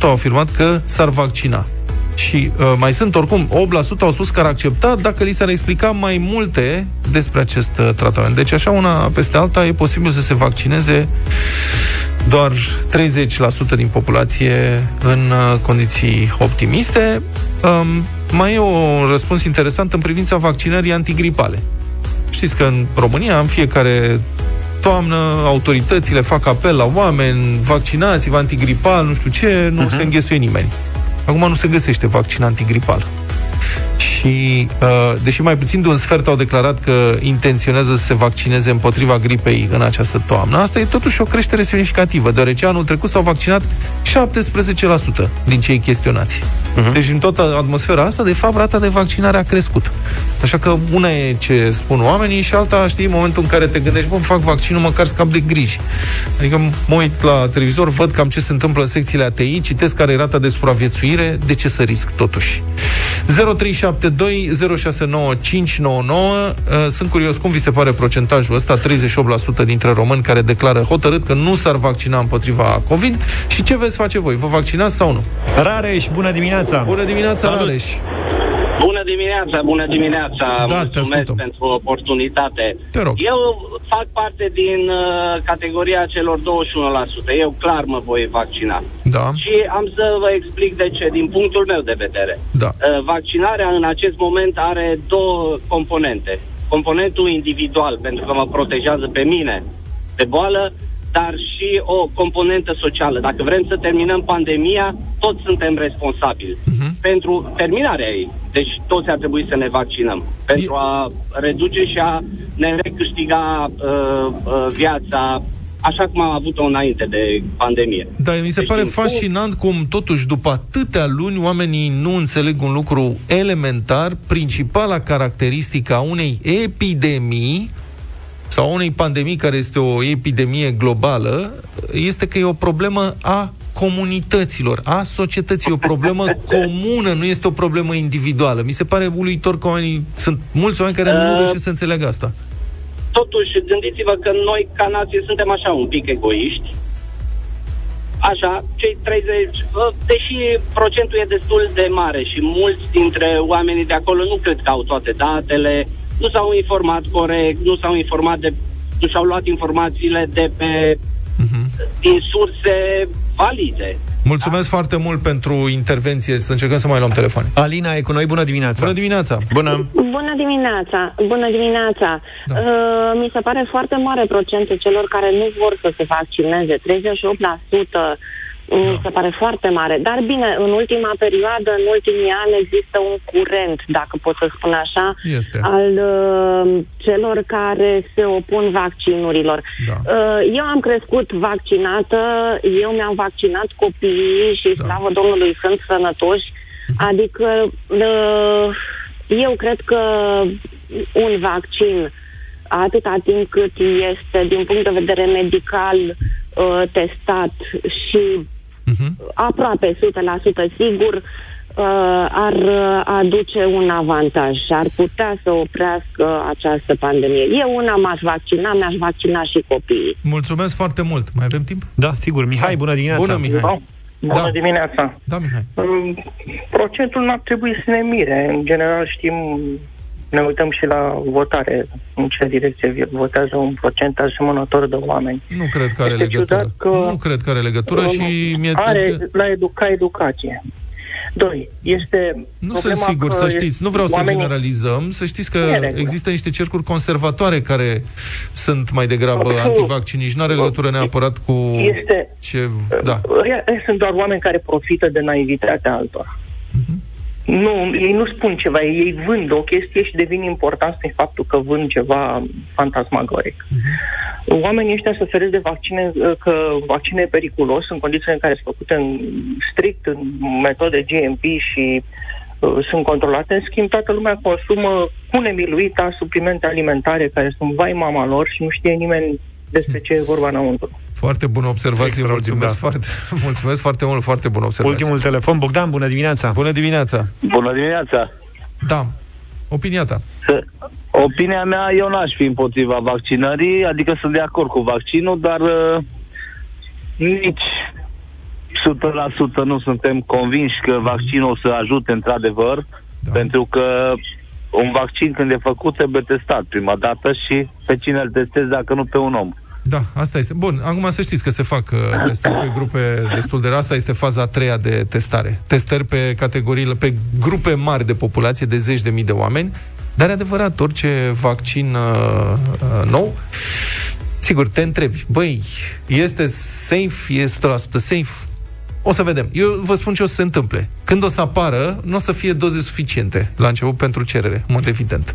A: au afirmat că s-ar vaccina. Și uh, mai sunt oricum 8% au spus că ar accepta dacă li s-ar explica mai multe despre acest uh, tratament. Deci așa una peste alta e posibil să se vaccineze doar 30% din populație în uh, condiții optimiste. Um, mai e un răspuns interesant în privința vaccinării antigripale. Știți că în România, în fiecare toamnă, autoritățile fac apel la oameni, vaccinați-vă antigripal, nu știu ce, nu uh-huh. se înghesuie nimeni. Acum nu se găsește vaccin antigripal. Și, uh, deși mai puțin de un sfert au declarat că intenționează să se vaccineze împotriva gripei în această toamnă, asta e totuși o creștere semnificativă, deoarece anul trecut s-au vaccinat 17% din cei chestionați. Uh-huh. Deci, în toată atmosfera asta, de fapt, rata de vaccinare a crescut. Așa că una e ce spun oamenii și alta, știi, în momentul în care te gândești, bă, fac vaccinul, măcar scap de griji. Adică mă uit la televizor, văd cam ce se întâmplă în secțiile ATI, citesc care e rata de supraviețuire, de ce să risc totuși? 0372 069599 Sunt curios cum vi se pare procentajul ăsta 38% dintre români care declară hotărât că nu s-ar vaccina împotriva COVID și ce veți face voi? Vă vaccinați sau nu?
C: Rareș, bună dimineața!
A: Bună dimineața, Salut. Rareș!
H: Bună dimineața, bună dimineața.
A: Da,
H: Mulțumesc pentru oportunitate.
A: Te rog.
H: Eu fac parte din uh, categoria celor 21%. Eu clar mă voi vaccina.
A: Da.
H: Și am să vă explic de ce, din punctul meu de vedere.
A: Da.
H: Uh, vaccinarea în acest moment are două componente. Componentul individual, pentru că mă protejează pe mine de boală, dar și o componentă socială. Dacă vrem să terminăm pandemia, toți suntem responsabili uh-huh. pentru terminarea ei. Deci toți ar trebui să ne vaccinăm pentru a reduce și a ne recâștiga uh, uh, viața așa cum am avut-o înainte de pandemie.
A: Da, mi se deci, pare fascinant cum, totuși, după atâtea luni, oamenii nu înțeleg un lucru elementar, principala caracteristică a unei epidemii sau unei pandemii care este o epidemie globală, este că e o problemă a comunităților, a societății, o problemă [LAUGHS] comună, nu este o problemă individuală. Mi se pare uluitor că oamenii, sunt mulți oameni care uh, nu reușesc să înțeleagă asta.
H: Totuși, gândiți-vă că noi, ca nație, suntem așa un pic egoiști. Așa, cei 30, deși procentul e destul de mare și mulți dintre oamenii de acolo nu cred că au toate datele, nu s-au informat corect, nu s-au informat de, nu și-au luat informațiile de pe uh-huh. din surse valide.
A: Mulțumesc da? foarte mult pentru intervenție. Să încercăm să mai luăm telefon.
C: Alina e cu noi. Bună dimineața!
A: Bună dimineața!
C: Bună!
F: Bună dimineața! Bună dimineața! Da. Uh, mi se pare foarte mare procentul celor care nu vor să se vaccineze. 38% mi se pare foarte mare. Dar bine, în ultima perioadă, în ultimii ani, există un curent, dacă pot să spun așa,
A: este.
F: al uh, celor care se opun vaccinurilor.
A: Da.
F: Uh, eu am crescut vaccinată, eu mi-am vaccinat copiii și, da. slavă Domnului, sunt sănătoși. Uh-huh. Adică, uh, eu cred că un vaccin, atâta timp cât este, din punct de vedere medical, uh, testat și uh-huh. aproape 100% sigur, uh, ar aduce un avantaj și ar putea să oprească această pandemie. Eu una m-aș vaccina, mi-aș vaccina și copiii.
A: Mulțumesc foarte mult. Mai avem timp?
C: Da, sigur. Mihai, bună dimineața.
A: Bună, Mihai. Da.
I: Bună da. dimineața.
A: Da, Mihai.
I: Procentul nu ar trebui să ne mire. În general știm ne uităm și la votare, în ce direcție votează un procent asemănător de oameni.
A: Nu cred că are este legătură. Că nu cred că are legătură și
I: mie... Are la educa educație. Doi, este
A: Nu sunt sigur, să știți, nu vreau oamenii... să generalizăm, să știți că există niște cercuri conservatoare care sunt mai degrabă antivacciniști, nu are legătură neapărat cu
I: este...
A: ce... Da.
I: Sunt doar oameni care profită de naivitatea altora. Uh-huh. Nu, ei nu spun ceva, ei vând o chestie și devin important prin faptul că vând ceva fantasmagoric. Uh-huh. Oamenii ăștia se feresc de vaccine, că vaccine e periculos în condițiile în care sunt făcute în, strict în metode GMP și uh, sunt controlate. În schimb, toată lumea consumă cu nemiluita suplimente alimentare care sunt vai mama lor și nu știe nimeni despre ce e vorba înăuntru.
A: Foarte bună observație, mulțumesc foarte, [LAUGHS] mulțumesc foarte mult, foarte bună observație.
C: Ultimul telefon, Bogdan, bună dimineața.
A: Bună dimineața.
H: Bună dimineața.
A: Da. Opinia ta.
H: Opinia mea, eu n-aș fi împotriva vaccinării, adică sunt de acord cu vaccinul, dar uh, nici 100% nu suntem convinși că vaccinul o să ajute într-adevăr, da. pentru că un vaccin când e făcut trebuie testat prima dată și pe cine îl testezi dacă nu pe un om.
A: Da, asta este. Bun, acum să știți că se fac uh, testări pe grupe destul de Asta este faza a treia de testare. Testări pe categoriile, pe grupe mari de populație, de zeci de mii de oameni. Dar e adevărat, orice vaccin uh, uh, nou, sigur, te întrebi, băi, este safe, e 100% safe? O să vedem. Eu vă spun ce o să se întâmple. Când o să apară, nu o să fie doze suficiente la început pentru cerere, în mod evident.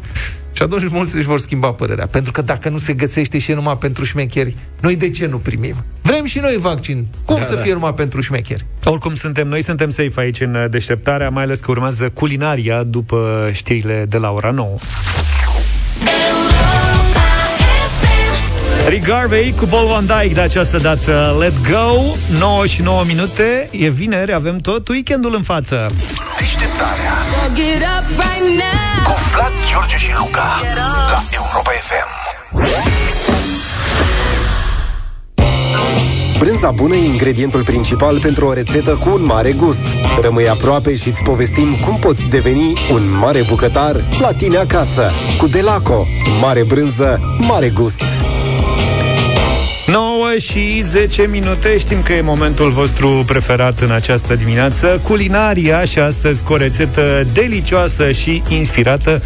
A: Și atunci mulți își vor schimba părerea. Pentru că dacă nu se găsește și e numai pentru șmecheri, noi de ce nu primim? Vrem și noi vaccin. Cum da, să da. fie numai pentru șmecheri?
C: Oricum suntem, noi suntem safe aici în deșteptarea, mai ales că urmează culinaria după știrile de la ora 9. Rick Garvey cu Paul Van Dyke de această dată Let Go 9 și 9 minute E vineri, avem tot weekendul în față
E: Deșteptarea Cu Vlad, George și Luca La Europa FM
J: Brânza bună e ingredientul principal pentru o rețetă cu un mare gust. Rămâi aproape și îți povestim cum poți deveni un mare bucătar la tine acasă. Cu Delaco. Mare brânză, mare gust.
C: 9 și 10 minute. Știm că e momentul vostru preferat în această dimineață. Culinaria și astăzi cu o rețetă delicioasă și inspirată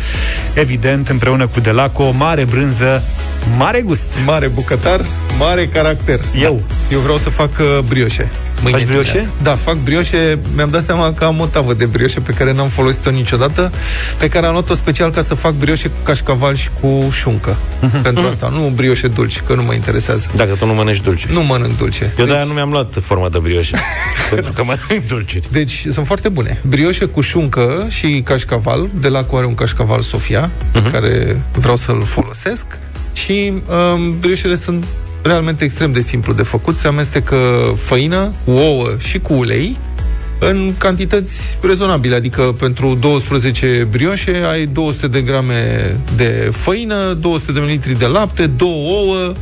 C: Evident, împreună cu Delaco, mare brânză, mare gust
A: Mare bucătar, mare caracter
C: Eu
A: Eu vreau să fac uh, brioșe
C: Mâine Faci brioșe? Dimineața.
A: Da, fac brioșe. Mi-am dat seama că am o tavă de brioșe pe care n-am folosit-o niciodată, pe care am luat-o special ca să fac brioșe cu cașcaval și cu șuncă. Uh-huh. Pentru asta, nu brioșe dulci, că nu mă interesează.
B: Dacă tu nu mănânci dulce.
A: Nu mănânc dulce.
B: Eu deci... de-aia nu mi-am luat forma de brioșe, [LAUGHS] pentru că mănânc dulce.
A: Deci sunt foarte bune. Brioșe cu șuncă și cașcaval, de la care un cașcaval Sofia, uh-huh. care vreau să-l folosesc. Și um, brioșele sunt realmente extrem de simplu de făcut. Se amestecă făină cu ouă și cu ulei în cantități rezonabile, adică pentru 12 brioșe ai 200 de grame de făină, 200 de ml de lapte, două ouă,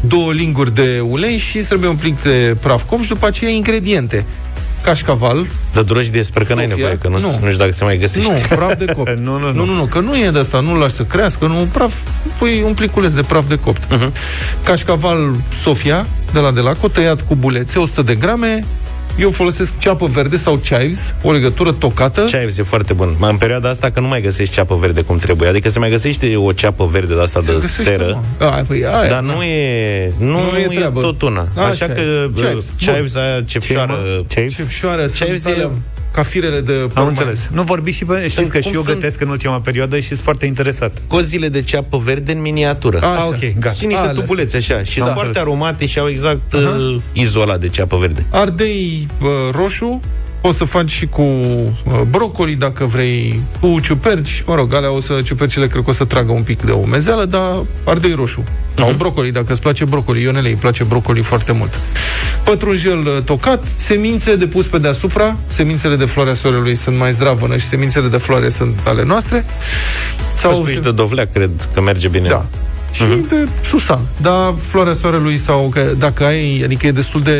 A: două linguri de ulei și trebuie un plic de praf com și după aceea ingrediente cașcaval.
B: Dar drogi de sper că n-ai nevoie, că nu, nu. nu știu dacă se mai găsește.
A: Nu, praf de copt. [LAUGHS] nu, nu, nu, nu, nu, că nu e de asta, nu-l lași să crească, nu, praf, pui un pliculeț de praf de copt. Uh-huh. Cașcaval Sofia, de la Delaco, tăiat cu bulețe, 100 de grame, eu folosesc ceapă verde sau chives, o legătură tocată.
B: Chives e foarte bun. În perioada asta că nu mai găsești ceapă verde cum trebuie. Adică se mai găsește o ceapă verde de asta se de seră.
A: A, păi, aia,
B: dar nu e, nu, nu e, treabă. e tot una. A, Așa că chives, chives aia cefșoară.
A: Cefșoară, chives e ca firele de porumani.
C: Am înțeles. Nu vorbi și pe... Știți că și eu sunt... gătesc în ultima perioadă și sunt foarte interesat.
B: Cozile de ceapă verde în miniatură.
C: Așa. Ah, ok, gata.
B: Și niște tubulețe așa. Și sunt foarte aromate și au exact uh-huh. izola de ceapă verde.
A: Ardei uh, roșu, Poți să faci și cu uh, brocoli, dacă vrei, cu ciuperci. Mă rog, alea o să, ciupercile cred că o să tragă un pic de umezeală, dar ardei roșu. Uh-huh. Sau brocoli, dacă îți place brocoli. Ionele îi place brocoli foarte mult. Pătrunjel uh, tocat, semințe de pus pe deasupra. Semințele de floarea soarelui sunt mai zdravănă și semințele de floare sunt ale noastre.
B: Sau se... de dovleac, cred că merge bine.
A: Da și uh-huh. de susan. Dar floarea soarelui sau că dacă ai, adică e destul de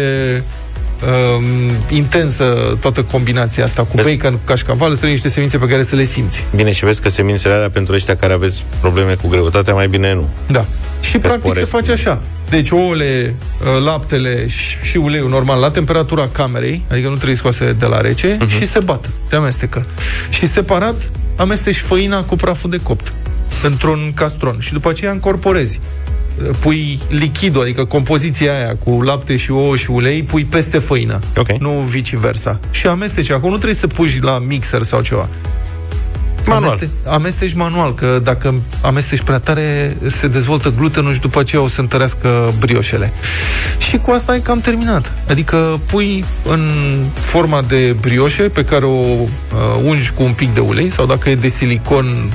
A: um, intensă toată combinația asta cu vezi? bacon, cu cașcaval, îți niște semințe pe care să le simți.
B: Bine, și vezi că semințele alea pentru ăștia care aveți probleme cu greutatea, mai bine nu.
A: Da. Și că practic se face așa. Deci ouăle, uh, laptele și uleiul normal la temperatura camerei, adică nu trebuie scoase de la rece, uh-huh. și se bat, se amestecă. Și separat amesteci făina cu praful de copt într-un castron și după aceea încorporezi pui lichidul, adică compoziția aia cu lapte și ouă și ulei, pui peste făină,
B: Ok.
A: nu viceversa. Și amesteci acolo, nu trebuie să pui la mixer sau ceva.
B: Manual.
A: Ameste- amesteci manual, că dacă amesteci prea tare, se dezvoltă glutenul și după aceea o să întărească brioșele. Și cu asta ai cam terminat. Adică pui în forma de brioșe pe care o uh, ungi cu un pic de ulei sau dacă e de silicon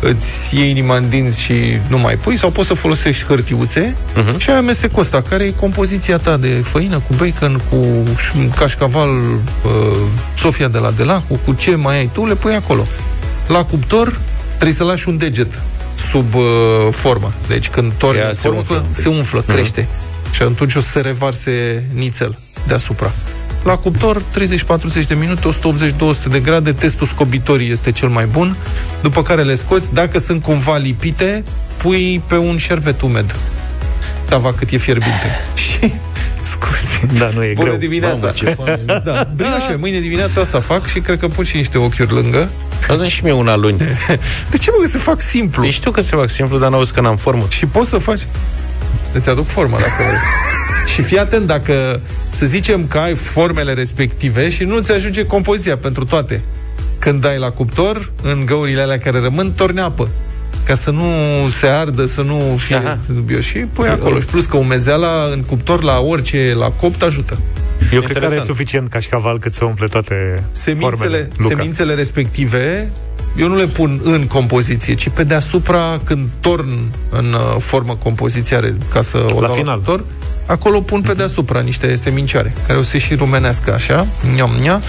A: îți iei inima în dinți și nu mai pui sau poți să folosești hârtiuțe uh-huh. și ai amestecul ăsta, care e compoziția ta de făină cu bacon, cu ș- cașcaval, uh, Sofia de la Delacu, cu ce mai ai tu, le pui acolo. La cuptor trebuie să lași un deget sub uh, formă. Deci când torni
B: Ea
A: în
B: se
A: formă,
B: umflă un pic.
A: se umflă, crește. Și atunci o să se revarse nițel deasupra. La cuptor, 30-40 de minute, 180-200 de grade, testul scobitorii este cel mai bun, după care le scoți. Dacă sunt cumva lipite, pui pe un șervet umed. Tava cât e fierbinte. [LAUGHS] Și scuze.
C: Da, nu e
A: Bună
C: greu.
A: dimineața!
B: Mamă, ce [LAUGHS] foame.
A: da, brioșe, mâine dimineața asta fac și cred că pun și niște ochiuri lângă.
B: Dă și mie una luni. [LAUGHS]
A: De ce mă că se fac simplu?
B: Păi știu că se fac simplu, dar n-auzi că n-am formă.
A: Și poți să faci. Îți aduc formă dacă vrei. Și fii atent dacă, să zicem că ai formele respective și nu ți ajunge compoziția pentru toate. Când dai la cuptor, în găurile alea care rămân, torni apă. Ca să nu se ardă, să nu fie
B: Aha.
A: dubios. Și pui acolo. Și plus că umezeala în cuptor la orice, la copt, ajută.
C: Eu cred că are
B: Interesant.
C: suficient cașcaval cât să umple toate
A: Semințele,
C: formele. Luca.
A: semințele respective eu nu le pun în compoziție, ci pe deasupra, când torn în uh, formă compoziția re- ca să o
C: La
A: dau
C: final.
A: cuptor, acolo pun pe deasupra niște semincioare, care o să și rumenească așa, niam, nia,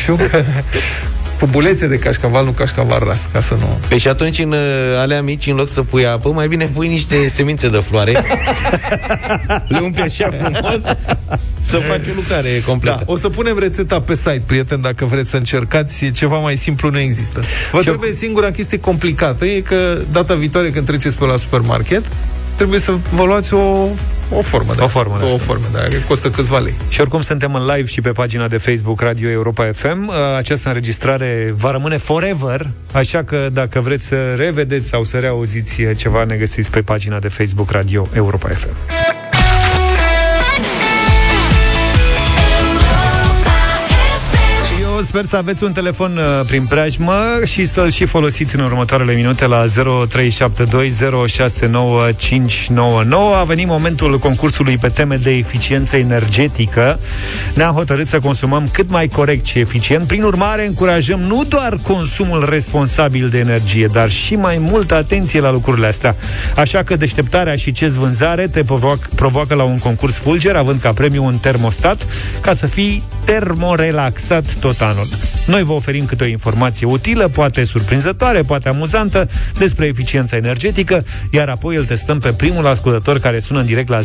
A: și eu că [LAUGHS] pubulețe de cașcaval, nu cașcaval ras, ca să nu...
B: Păi și atunci în uh, alea mici, în loc să pui apă, mai bine pui niște semințe de floare. [LAUGHS] Le umpli așa frumos să faci o lucrare completă.
A: Da, o să punem rețeta pe site, prieten, dacă vreți să încercați, e ceva mai simplu nu există. Vă
C: Și
A: trebuie singura chestie complicată, e că data viitoare când treceți pe la supermarket, trebuie să vă luați o, o formă de
C: O
A: asta.
C: formă de
A: o
C: asta.
A: formă, da, că costă câțiva lei.
C: Și oricum suntem în live și pe pagina de Facebook Radio Europa FM. Uh, Această înregistrare va rămâne forever, așa că dacă vreți să revedeți sau să reauziți ceva, ne găsiți pe pagina de Facebook Radio Europa FM. Eu sper să aveți un telefon uh, prin preajmă și să-l și folosiți în următoarele minute la 0372069599. A venit momentul concursului pe teme de eficiență energetică. Ne-am hotărât să consumăm cât mai corect și eficient. Prin urmare, încurajăm nu doar consumul responsabil de energie, dar și mai multă atenție la lucrurile astea. Așa că deșteptarea și ce vânzare te provoacă, provoacă la un concurs fulger, având ca premiu un termostat, ca să fii termorelaxat tot anul. Noi vă oferim câte o informație utilă, poate surprinzătoare, poate amuzantă, despre eficiența energetică, iar apoi îl testăm pe primul ascultător care sună în direct la 0372069599,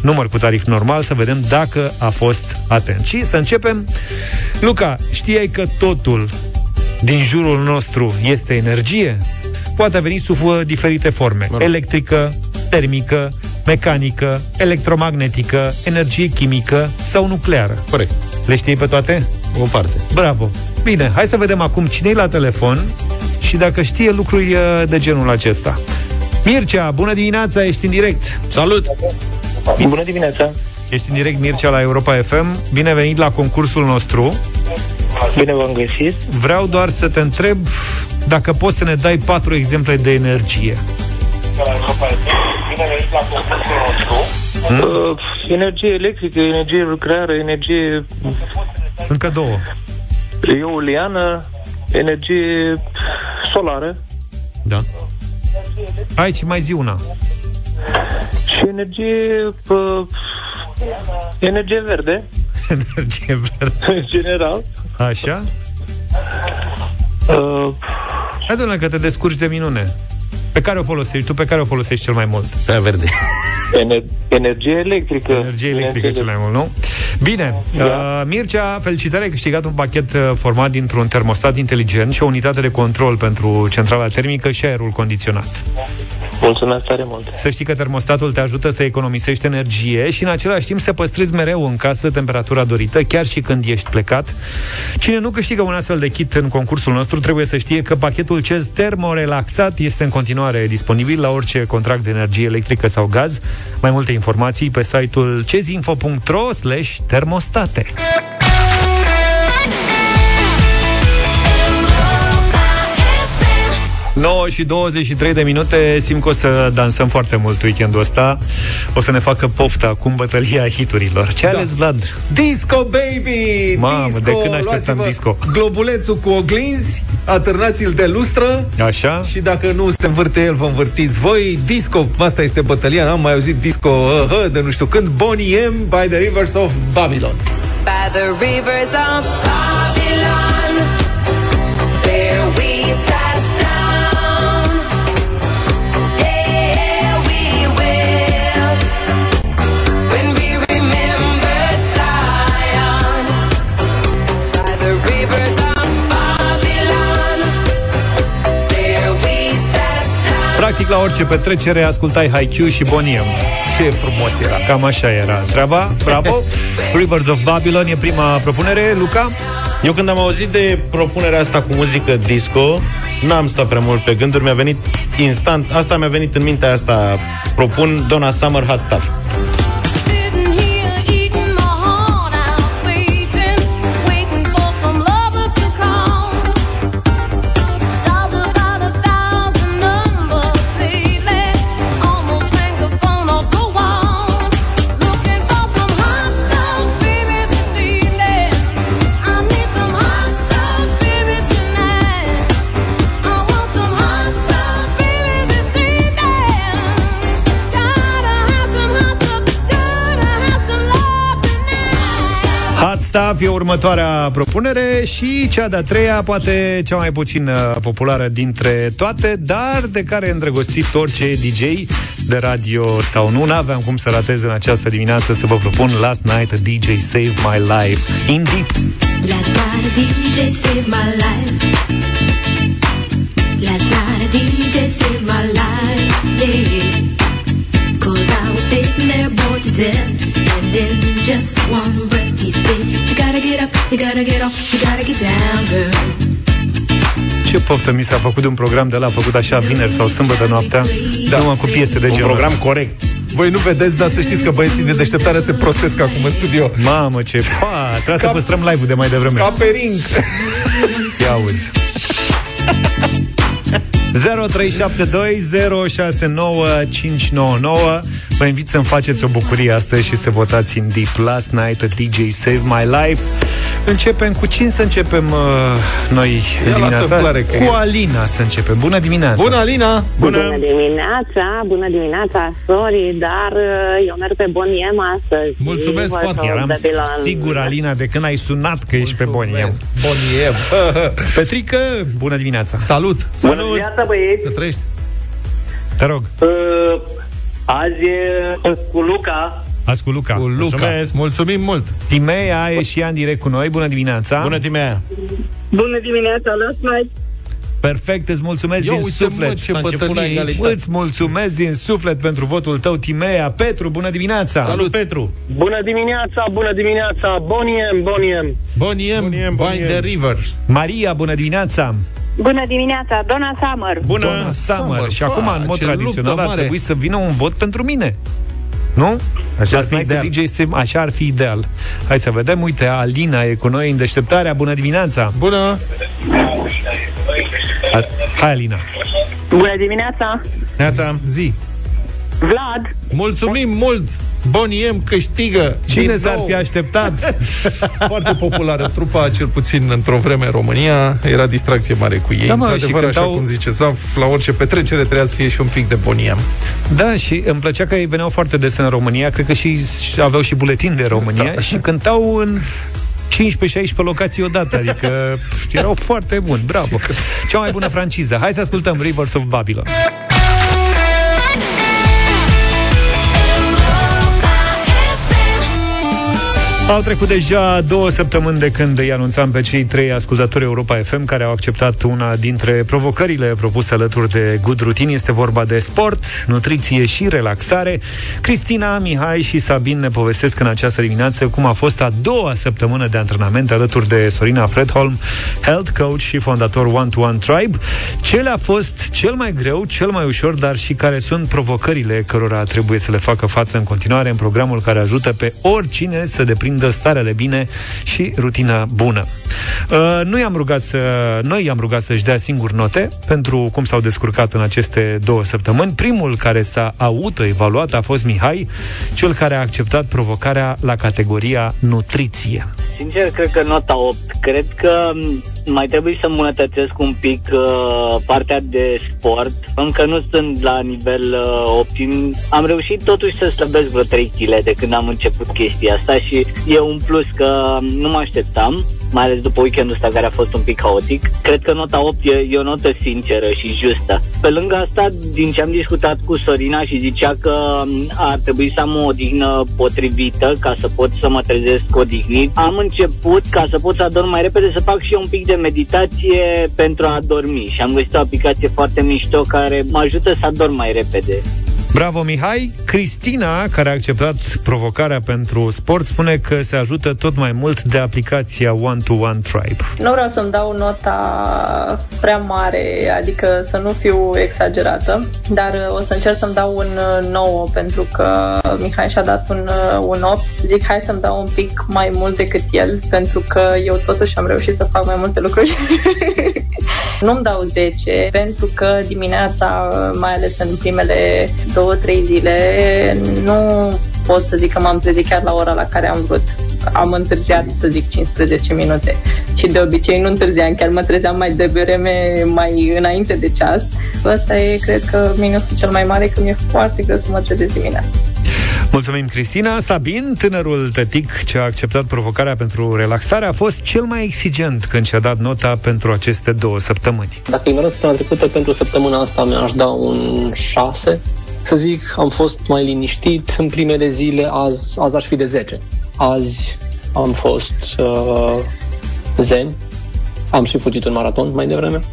C: număr cu tarif normal, să vedem dacă a fost atent. Și să începem. Luca, știai că totul din jurul nostru este energie? Poate veni sub uh, diferite forme.
B: rog.
C: Electrică, termică, mecanică, electromagnetică, energie chimică sau nucleară.
B: Corect.
C: Le știi pe toate?
B: O parte.
C: Bravo! Bine, hai să vedem acum cine e la telefon și dacă știe lucruri uh, de genul acesta. Mircea, bună dimineața, ești în direct.
B: Salut!
I: Bună dimineața!
C: Ești în direct, Mircea, la Europa FM. Bine venit la concursul nostru.
I: Bine v-am găsit.
C: Vreau doar să te întreb dacă poți să ne dai patru exemple de energie.
I: Uh, energie electrică, energie nucleară, energie
C: Încă două.
I: eoliană, energie solară
B: Da.
C: Aici mai zi una.
I: și energie uh, energie verde, [LAUGHS]
C: Energie verde.
I: în general.
C: Așa?
I: Uh,
C: Hai, domnule, că te descurci de minune. Pe care o folosești? Tu pe care o folosești cel mai mult?
B: Prea verde.
I: Ener- energie electrică.
C: Energie electrică cel mai mult, nu? Bine, uh, Mircea, felicitări, ai câștigat un pachet uh, format dintr-un termostat inteligent și o unitate de control pentru centrala termică și aerul condiționat.
K: Mulțumesc tare mult.
C: Să știi că termostatul te ajută să economisești energie și în același timp să păstrezi mereu în casă temperatura dorită, chiar și când ești plecat. Cine nu câștigă un astfel de kit în concursul nostru trebuie să știe că pachetul CEZ termorelaxat este în continuare disponibil la orice contract de energie electrică sau gaz. Mai multe informații pe site-ul cezinfo.ro slash termostate. 9 și 23 de minute. Simt că o să dansăm foarte mult weekendul ăsta. O să ne facă pofta cu bătălia hiturilor. Ce da. ales, Vlad?
A: Disco, baby!
C: Mamă,
A: disco!
C: de când așteptam disco?
A: Globulețul cu oglinzi Atârnați-l de lustră.
C: Așa.
A: Și dacă nu se învârte el, vă învârtiți voi. Disco, asta este bătălia N-am mai auzit disco uh, uh, de nu știu când. Bonnie M by the Rivers of Babylon.
L: By the rivers of Babylon
C: Practic la orice petrecere ascultai Haikyuu și Boniem.
A: Ce frumos era
C: Cam așa era treaba, bravo [LAUGHS] Rivers of Babylon e prima propunere Luca?
B: Eu când am auzit de propunerea asta cu muzică disco, n-am stat prea mult pe gânduri, mi-a venit instant, asta mi-a venit în mintea asta, propun Donna Summer Hot Stuff.
L: Hot Stuff
C: e următoarea propunere și cea de-a treia, poate cea mai puțin uh, populară dintre toate, dar de care e îndrăgostit orice DJ de radio sau nu. N-aveam cum să ratez în această dimineață să vă propun Last Night a DJ Save My Life in Deep.
L: Last night a DJ saved my life. Last night a DJ saved my life, yeah. Cause I was sitting there bored to death. And in just one you gotta get off, you gotta get down, girl.
C: Ce poftă mi s-a făcut de un program de la făcut așa vineri sau sâmbătă noaptea, da. numai cu piese de
B: Un
C: genul
B: program
C: ăsta.
B: corect.
A: Voi nu vedeți, dar să știți că băieții de deșteptare se prostesc acum în studio
C: Mamă, ce... [LAUGHS] Pa, trebuie să
A: Ca-
C: păstrăm live-ul de mai devreme.
A: Ca pe ring
C: Ia auzi. [LAUGHS] 0372069599 Vă invit să-mi faceți o bucurie astăzi și să votați în Deep Last Night a DJ Save My Life Începem cu cine să începem uh, noi
A: Ia la
C: dimineața?
A: tâmplare, că
C: Cu
A: e-
C: Alina să începem. Bună dimineața!
A: Bună, Alina!
F: Bună. bună dimineața, bună dimineața, sorry, dar uh, eu merg pe Boniem astăzi.
A: Mulțumesc
F: Rivers
A: foarte
F: of
C: Eram
F: Babylon.
C: sigur, Alina, de când ai sunat că ești pe Boniem.
A: Boniem [LAUGHS]
C: Petrică, bună dimineața!
A: Salut!
K: Bună dimineața, băieți!
A: Să trăiești
C: Te rog,
K: Uh, azi e cu Luca.
C: azi cu Luca.
A: cu Luca
B: Mulțumesc.
A: Mulțumim mult
C: Timea e și ea în direct cu noi. Bună dimineața!
B: Bună Timea!
I: Bună dimineața, last night.
C: Perfect, îți mulțumesc
A: Ia
C: din
A: uite, mă,
C: suflet.
A: ce
B: S-a început la
A: bătălie
B: egalitate.
A: aici.
C: Îți mulțumesc din suflet pentru votul tău, Timea. Petru, bună dimineața!
B: Salut, Petru!
H: Bună dimineața, bună dimineața, boniem, boniem.
A: Boniem,
B: Boniem,
A: by
B: boniem.
A: the river
C: Maria, bună dimineața!
F: Bună dimineața, Donna Summer.
B: Bună!
C: Donna Summer.
A: Summer,
C: Și acum, în mod
A: ce
C: tradițional,
A: luptă
C: ar
A: mare.
C: trebui să vină un vot pentru mine. Nu? Așa
A: ar fi ideal.
C: DJ Sim, așa ar fi ideal. Hai să vedem. Uite, Alina e cu noi în deșteptarea. Bună dimineața!
A: Bună!
C: A- Hai, Alina!
I: Bună dimineața,
B: Neața!
A: Zi!
I: Vlad.
A: Mulțumim mult! Boniem câștigă
C: Cine
A: din
C: s-ar
A: nou.
C: fi așteptat? [LAUGHS]
A: Foarte populară trupa, cel puțin într-o vreme în România. Era distracție mare cu ei.
C: Da, mă,
A: Într-adevăr,
C: și
A: așa
C: cântau-
A: cum zice Zaf, la orice petrecere trebuia să fie și un pic de boniem.
C: Da, și îmi plăcea că ei veneau foarte des în România, cred că și și aveau și buletin de România
A: Da.
C: și cântau în 15-16 locații odată, adică [LAUGHS] pf, erau foarte buni, bravo. Cea mai bună franciză. Hai să ascultăm Rivers of Babylon. Au trecut deja două săptămâni de când îi anunțam pe cei trei ascultători Europa FM care au acceptat una dintre provocările propuse alături de Good Routine. Este vorba de sport, nutriție și relaxare. Cristina, Mihai și Sabin ne povestesc în această dimineață cum a fost a doua săptămână de antrenament alături de Sorina Fredholm, health coach și fondator One to One Tribe. Ce le-a fost cel mai greu, cel mai ușor, dar și care sunt provocările cărora trebuie să le facă față în continuare în programul care ajută pe oricine să deprindă starea de bine și rutina bună. Uh, nu i-am rugat să, noi i-am rugat să-și dea singur note pentru cum s-au descurcat în aceste două săptămâni. Primul care s-a autoevaluat a fost Mihai, cel care a acceptat provocarea la categoria nutriție.
M: Sincer, cred că nota 8. Cred că m, mai trebuie să îmbunătățesc un pic uh, partea de sport. Încă nu sunt la nivel uh, optim. Am reușit totuși să slăbesc vreo 3 kg de când am început chestia asta și e un plus că nu mă așteptam mai ales după weekendul ăsta care a fost un pic haotic. Cred că nota 8 e, e o notă sinceră și justă. Pe lângă asta, din ce am discutat cu Sorina și zicea că m, ar trebui să am o odihnă potrivită ca să pot să mă trezesc odihnit, am început ca să pot să adorm mai repede să fac și eu un pic de meditație pentru a dormi și am găsit o aplicație foarte mișto care mă ajută să adorm mai repede.
C: Bravo, Mihai! Cristina, care a acceptat provocarea pentru sport, spune că se ajută tot mai mult de aplicația One to One Tribe.
N: Nu vreau să-mi dau nota prea mare, adică să nu fiu exagerată, dar uh, o să încerc să-mi dau un uh, 9 pentru că Mihai și-a dat un, uh, un 8. Zic hai să-mi dau un pic mai mult decât el pentru că eu totuși am reușit să fac mai multe lucruri. [LAUGHS] Nu-mi dau 10 pentru că dimineața, mai ales în primele două, trei zile, nu pot să zic că m-am trezit chiar la ora la care am vrut. Am întârziat, să zic, 15 minute. Și de obicei nu întârziam, chiar mă trezeam mai devreme, mai înainte de ceas. Ăsta e, cred că, minusul cel mai mare, că mi-e foarte greu să mă trezesc dimineața.
C: Mulțumim, Cristina. Sabin, tânărul tătic ce a acceptat provocarea pentru relaxare, a fost cel mai exigent când și-a dat nota pentru aceste două săptămâni.
O: Dacă ignorăm săptămâna trecută, pentru săptămâna asta mi-aș da un 6. Să zic, am fost mai liniștit în primele zile, azi, azi aș fi de 10. Azi am fost uh, zen, am și fugit un maraton mai devreme.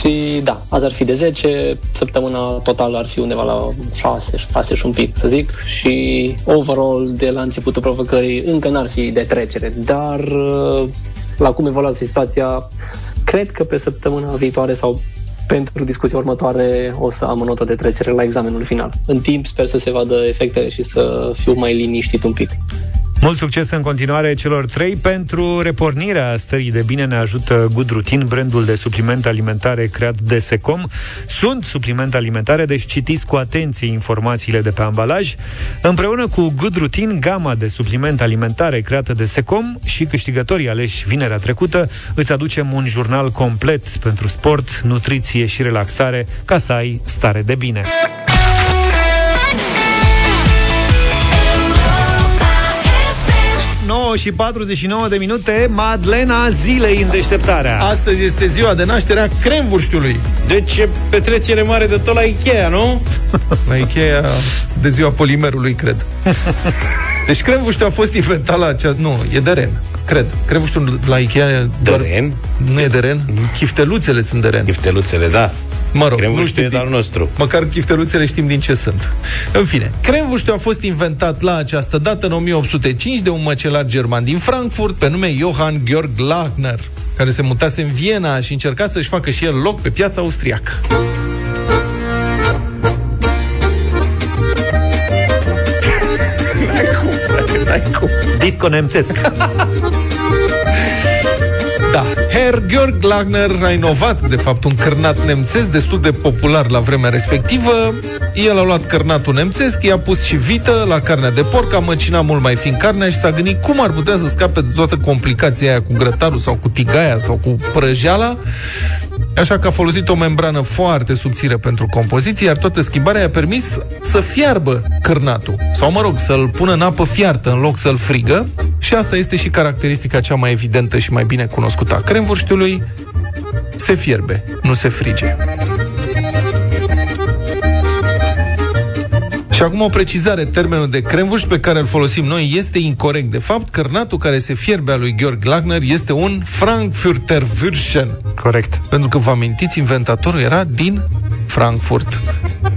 O: Și da, azi ar fi de 10, săptămâna totală ar fi undeva la 6, 6 și un pic, să zic. Și overall, de la începutul provocării, încă n-ar fi de trecere. Dar uh, la cum evoluează situația, cred că pe săptămâna viitoare sau pentru discuția următoare o să am o notă de trecere la examenul final. În timp sper să se vadă efectele și să fiu mai liniștit un pic.
C: Mult succes în continuare celor trei. Pentru repornirea stării de bine ne ajută Good Routine, brandul de suplimente alimentare creat de Secom. Sunt suplimente alimentare, deci citiți cu atenție informațiile de pe ambalaj. Împreună cu Good Routine, gama de suplimente alimentare creată de Secom și câștigătorii aleși vinerea trecută, îți aducem un jurnal complet pentru sport, nutriție și relaxare ca să ai stare de bine. 9 și 49 de minute, Madlena zilei în deșteptarea.
A: Astăzi este ziua de naștere a cremvurștiului.
B: Deci e petrecere mare de tot la Ikea, nu?
A: La Ikea de ziua polimerului, cred. Deci cremvurștiul a fost inventat la acea... Nu, e de ren, cred. Cremvurștiul la Ikea e
B: De
A: doar...
B: ren?
A: Nu e de ren? Chifteluțele sunt de ren.
B: Chifteluțele, da.
A: Mă rog, nu
B: Cremvurștiul
A: știu
B: e de al nostru.
A: Măcar chifteluțele știm din ce sunt. În fine, cremvurștiul a fost inventat la această dată în 1805 de un măcelar german din Frankfurt pe nume Johann Georg Lachner, care se mutase în Viena și încerca să-și facă și el loc pe piața austriacă.
C: Disco nemțesc.
A: Da, Herr Georg Lagner a inovat, de fapt, un cărnat nemțesc destul de popular la vremea respectivă. El a luat cărnatul nemțesc, i-a pus și vită la carnea de porc, a măcinat mult mai fin carnea și s-a gândit cum ar putea să scape de toată complicația aia cu grătarul sau cu tigaia sau cu prăjeala. Așa că a folosit o membrană foarte subțire pentru compoziție, iar toată schimbarea i-a permis să fiarbă cărnatul. Sau, mă rog, să-l pună în apă fiartă în loc să-l frigă. Și asta este și caracteristica cea mai evidentă și mai bine cunoscută a cremvurștiului. Se fierbe, nu se frige. Și acum o precizare, termenul de cremvuș pe care îl folosim noi este incorrect. De fapt, cărnatul care se fierbe al lui Georg Lagner este un Frankfurter Würschen.
C: Corect.
A: Pentru că vă amintiți, inventatorul era din Frankfurt.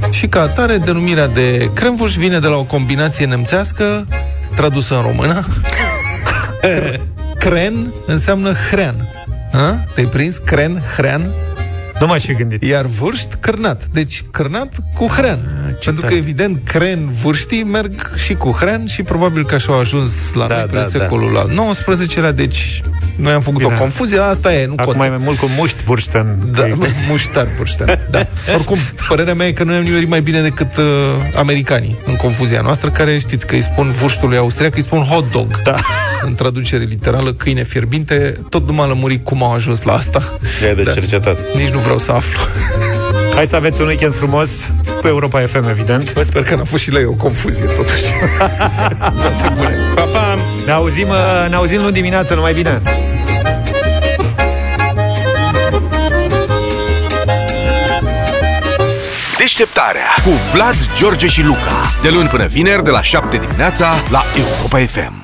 A: Și ca atare, denumirea de cremvuș vine de la o combinație nemțească tradusă în română. [LAUGHS] Cr- Cren înseamnă hrean. A? Te-ai prins? Cren, hrean.
C: Nu m-aș fi gândit.
A: Iar vârșt, cârnat. Deci cârnat cu hrean. Pentru că,
C: tare.
A: evident, cren, vârștii merg și cu hrean și probabil că așa au ajuns la
C: Da,
A: noi
C: da,
A: pe secolul al XIX-lea, deci noi am făcut
C: Bine.
A: o confuzie, asta e, nu
C: Acum
A: contează.
C: mai mult cu muști vârșten.
A: Da, [LAUGHS] muștar vârștean. [LAUGHS] Da. Oricum, părerea mea e că noi am nimerit mai bine decât uh, americanii în confuzia noastră, care știți că îi spun vârștului austriac, îi spun hot dog.
C: Da. [LAUGHS]
A: În traducere literală, câine fierbinte, tot nu m-a lămurit cum au ajuns la asta.
B: E de cercetat.
A: Nici nu vreau să aflu. [LAUGHS]
C: Hai să aveți un weekend frumos cu Europa FM, evident.
A: Bă, sper că n-a fost și la ei o confuzie, totuși. [LAUGHS] Toate bune.
B: Pa, pa!
C: Ne auzim, uh, ne auzim luni dimineață, numai bine!
E: Deșteptarea cu Vlad, George și Luca. De luni până vineri, de la 7 dimineața, la Europa FM.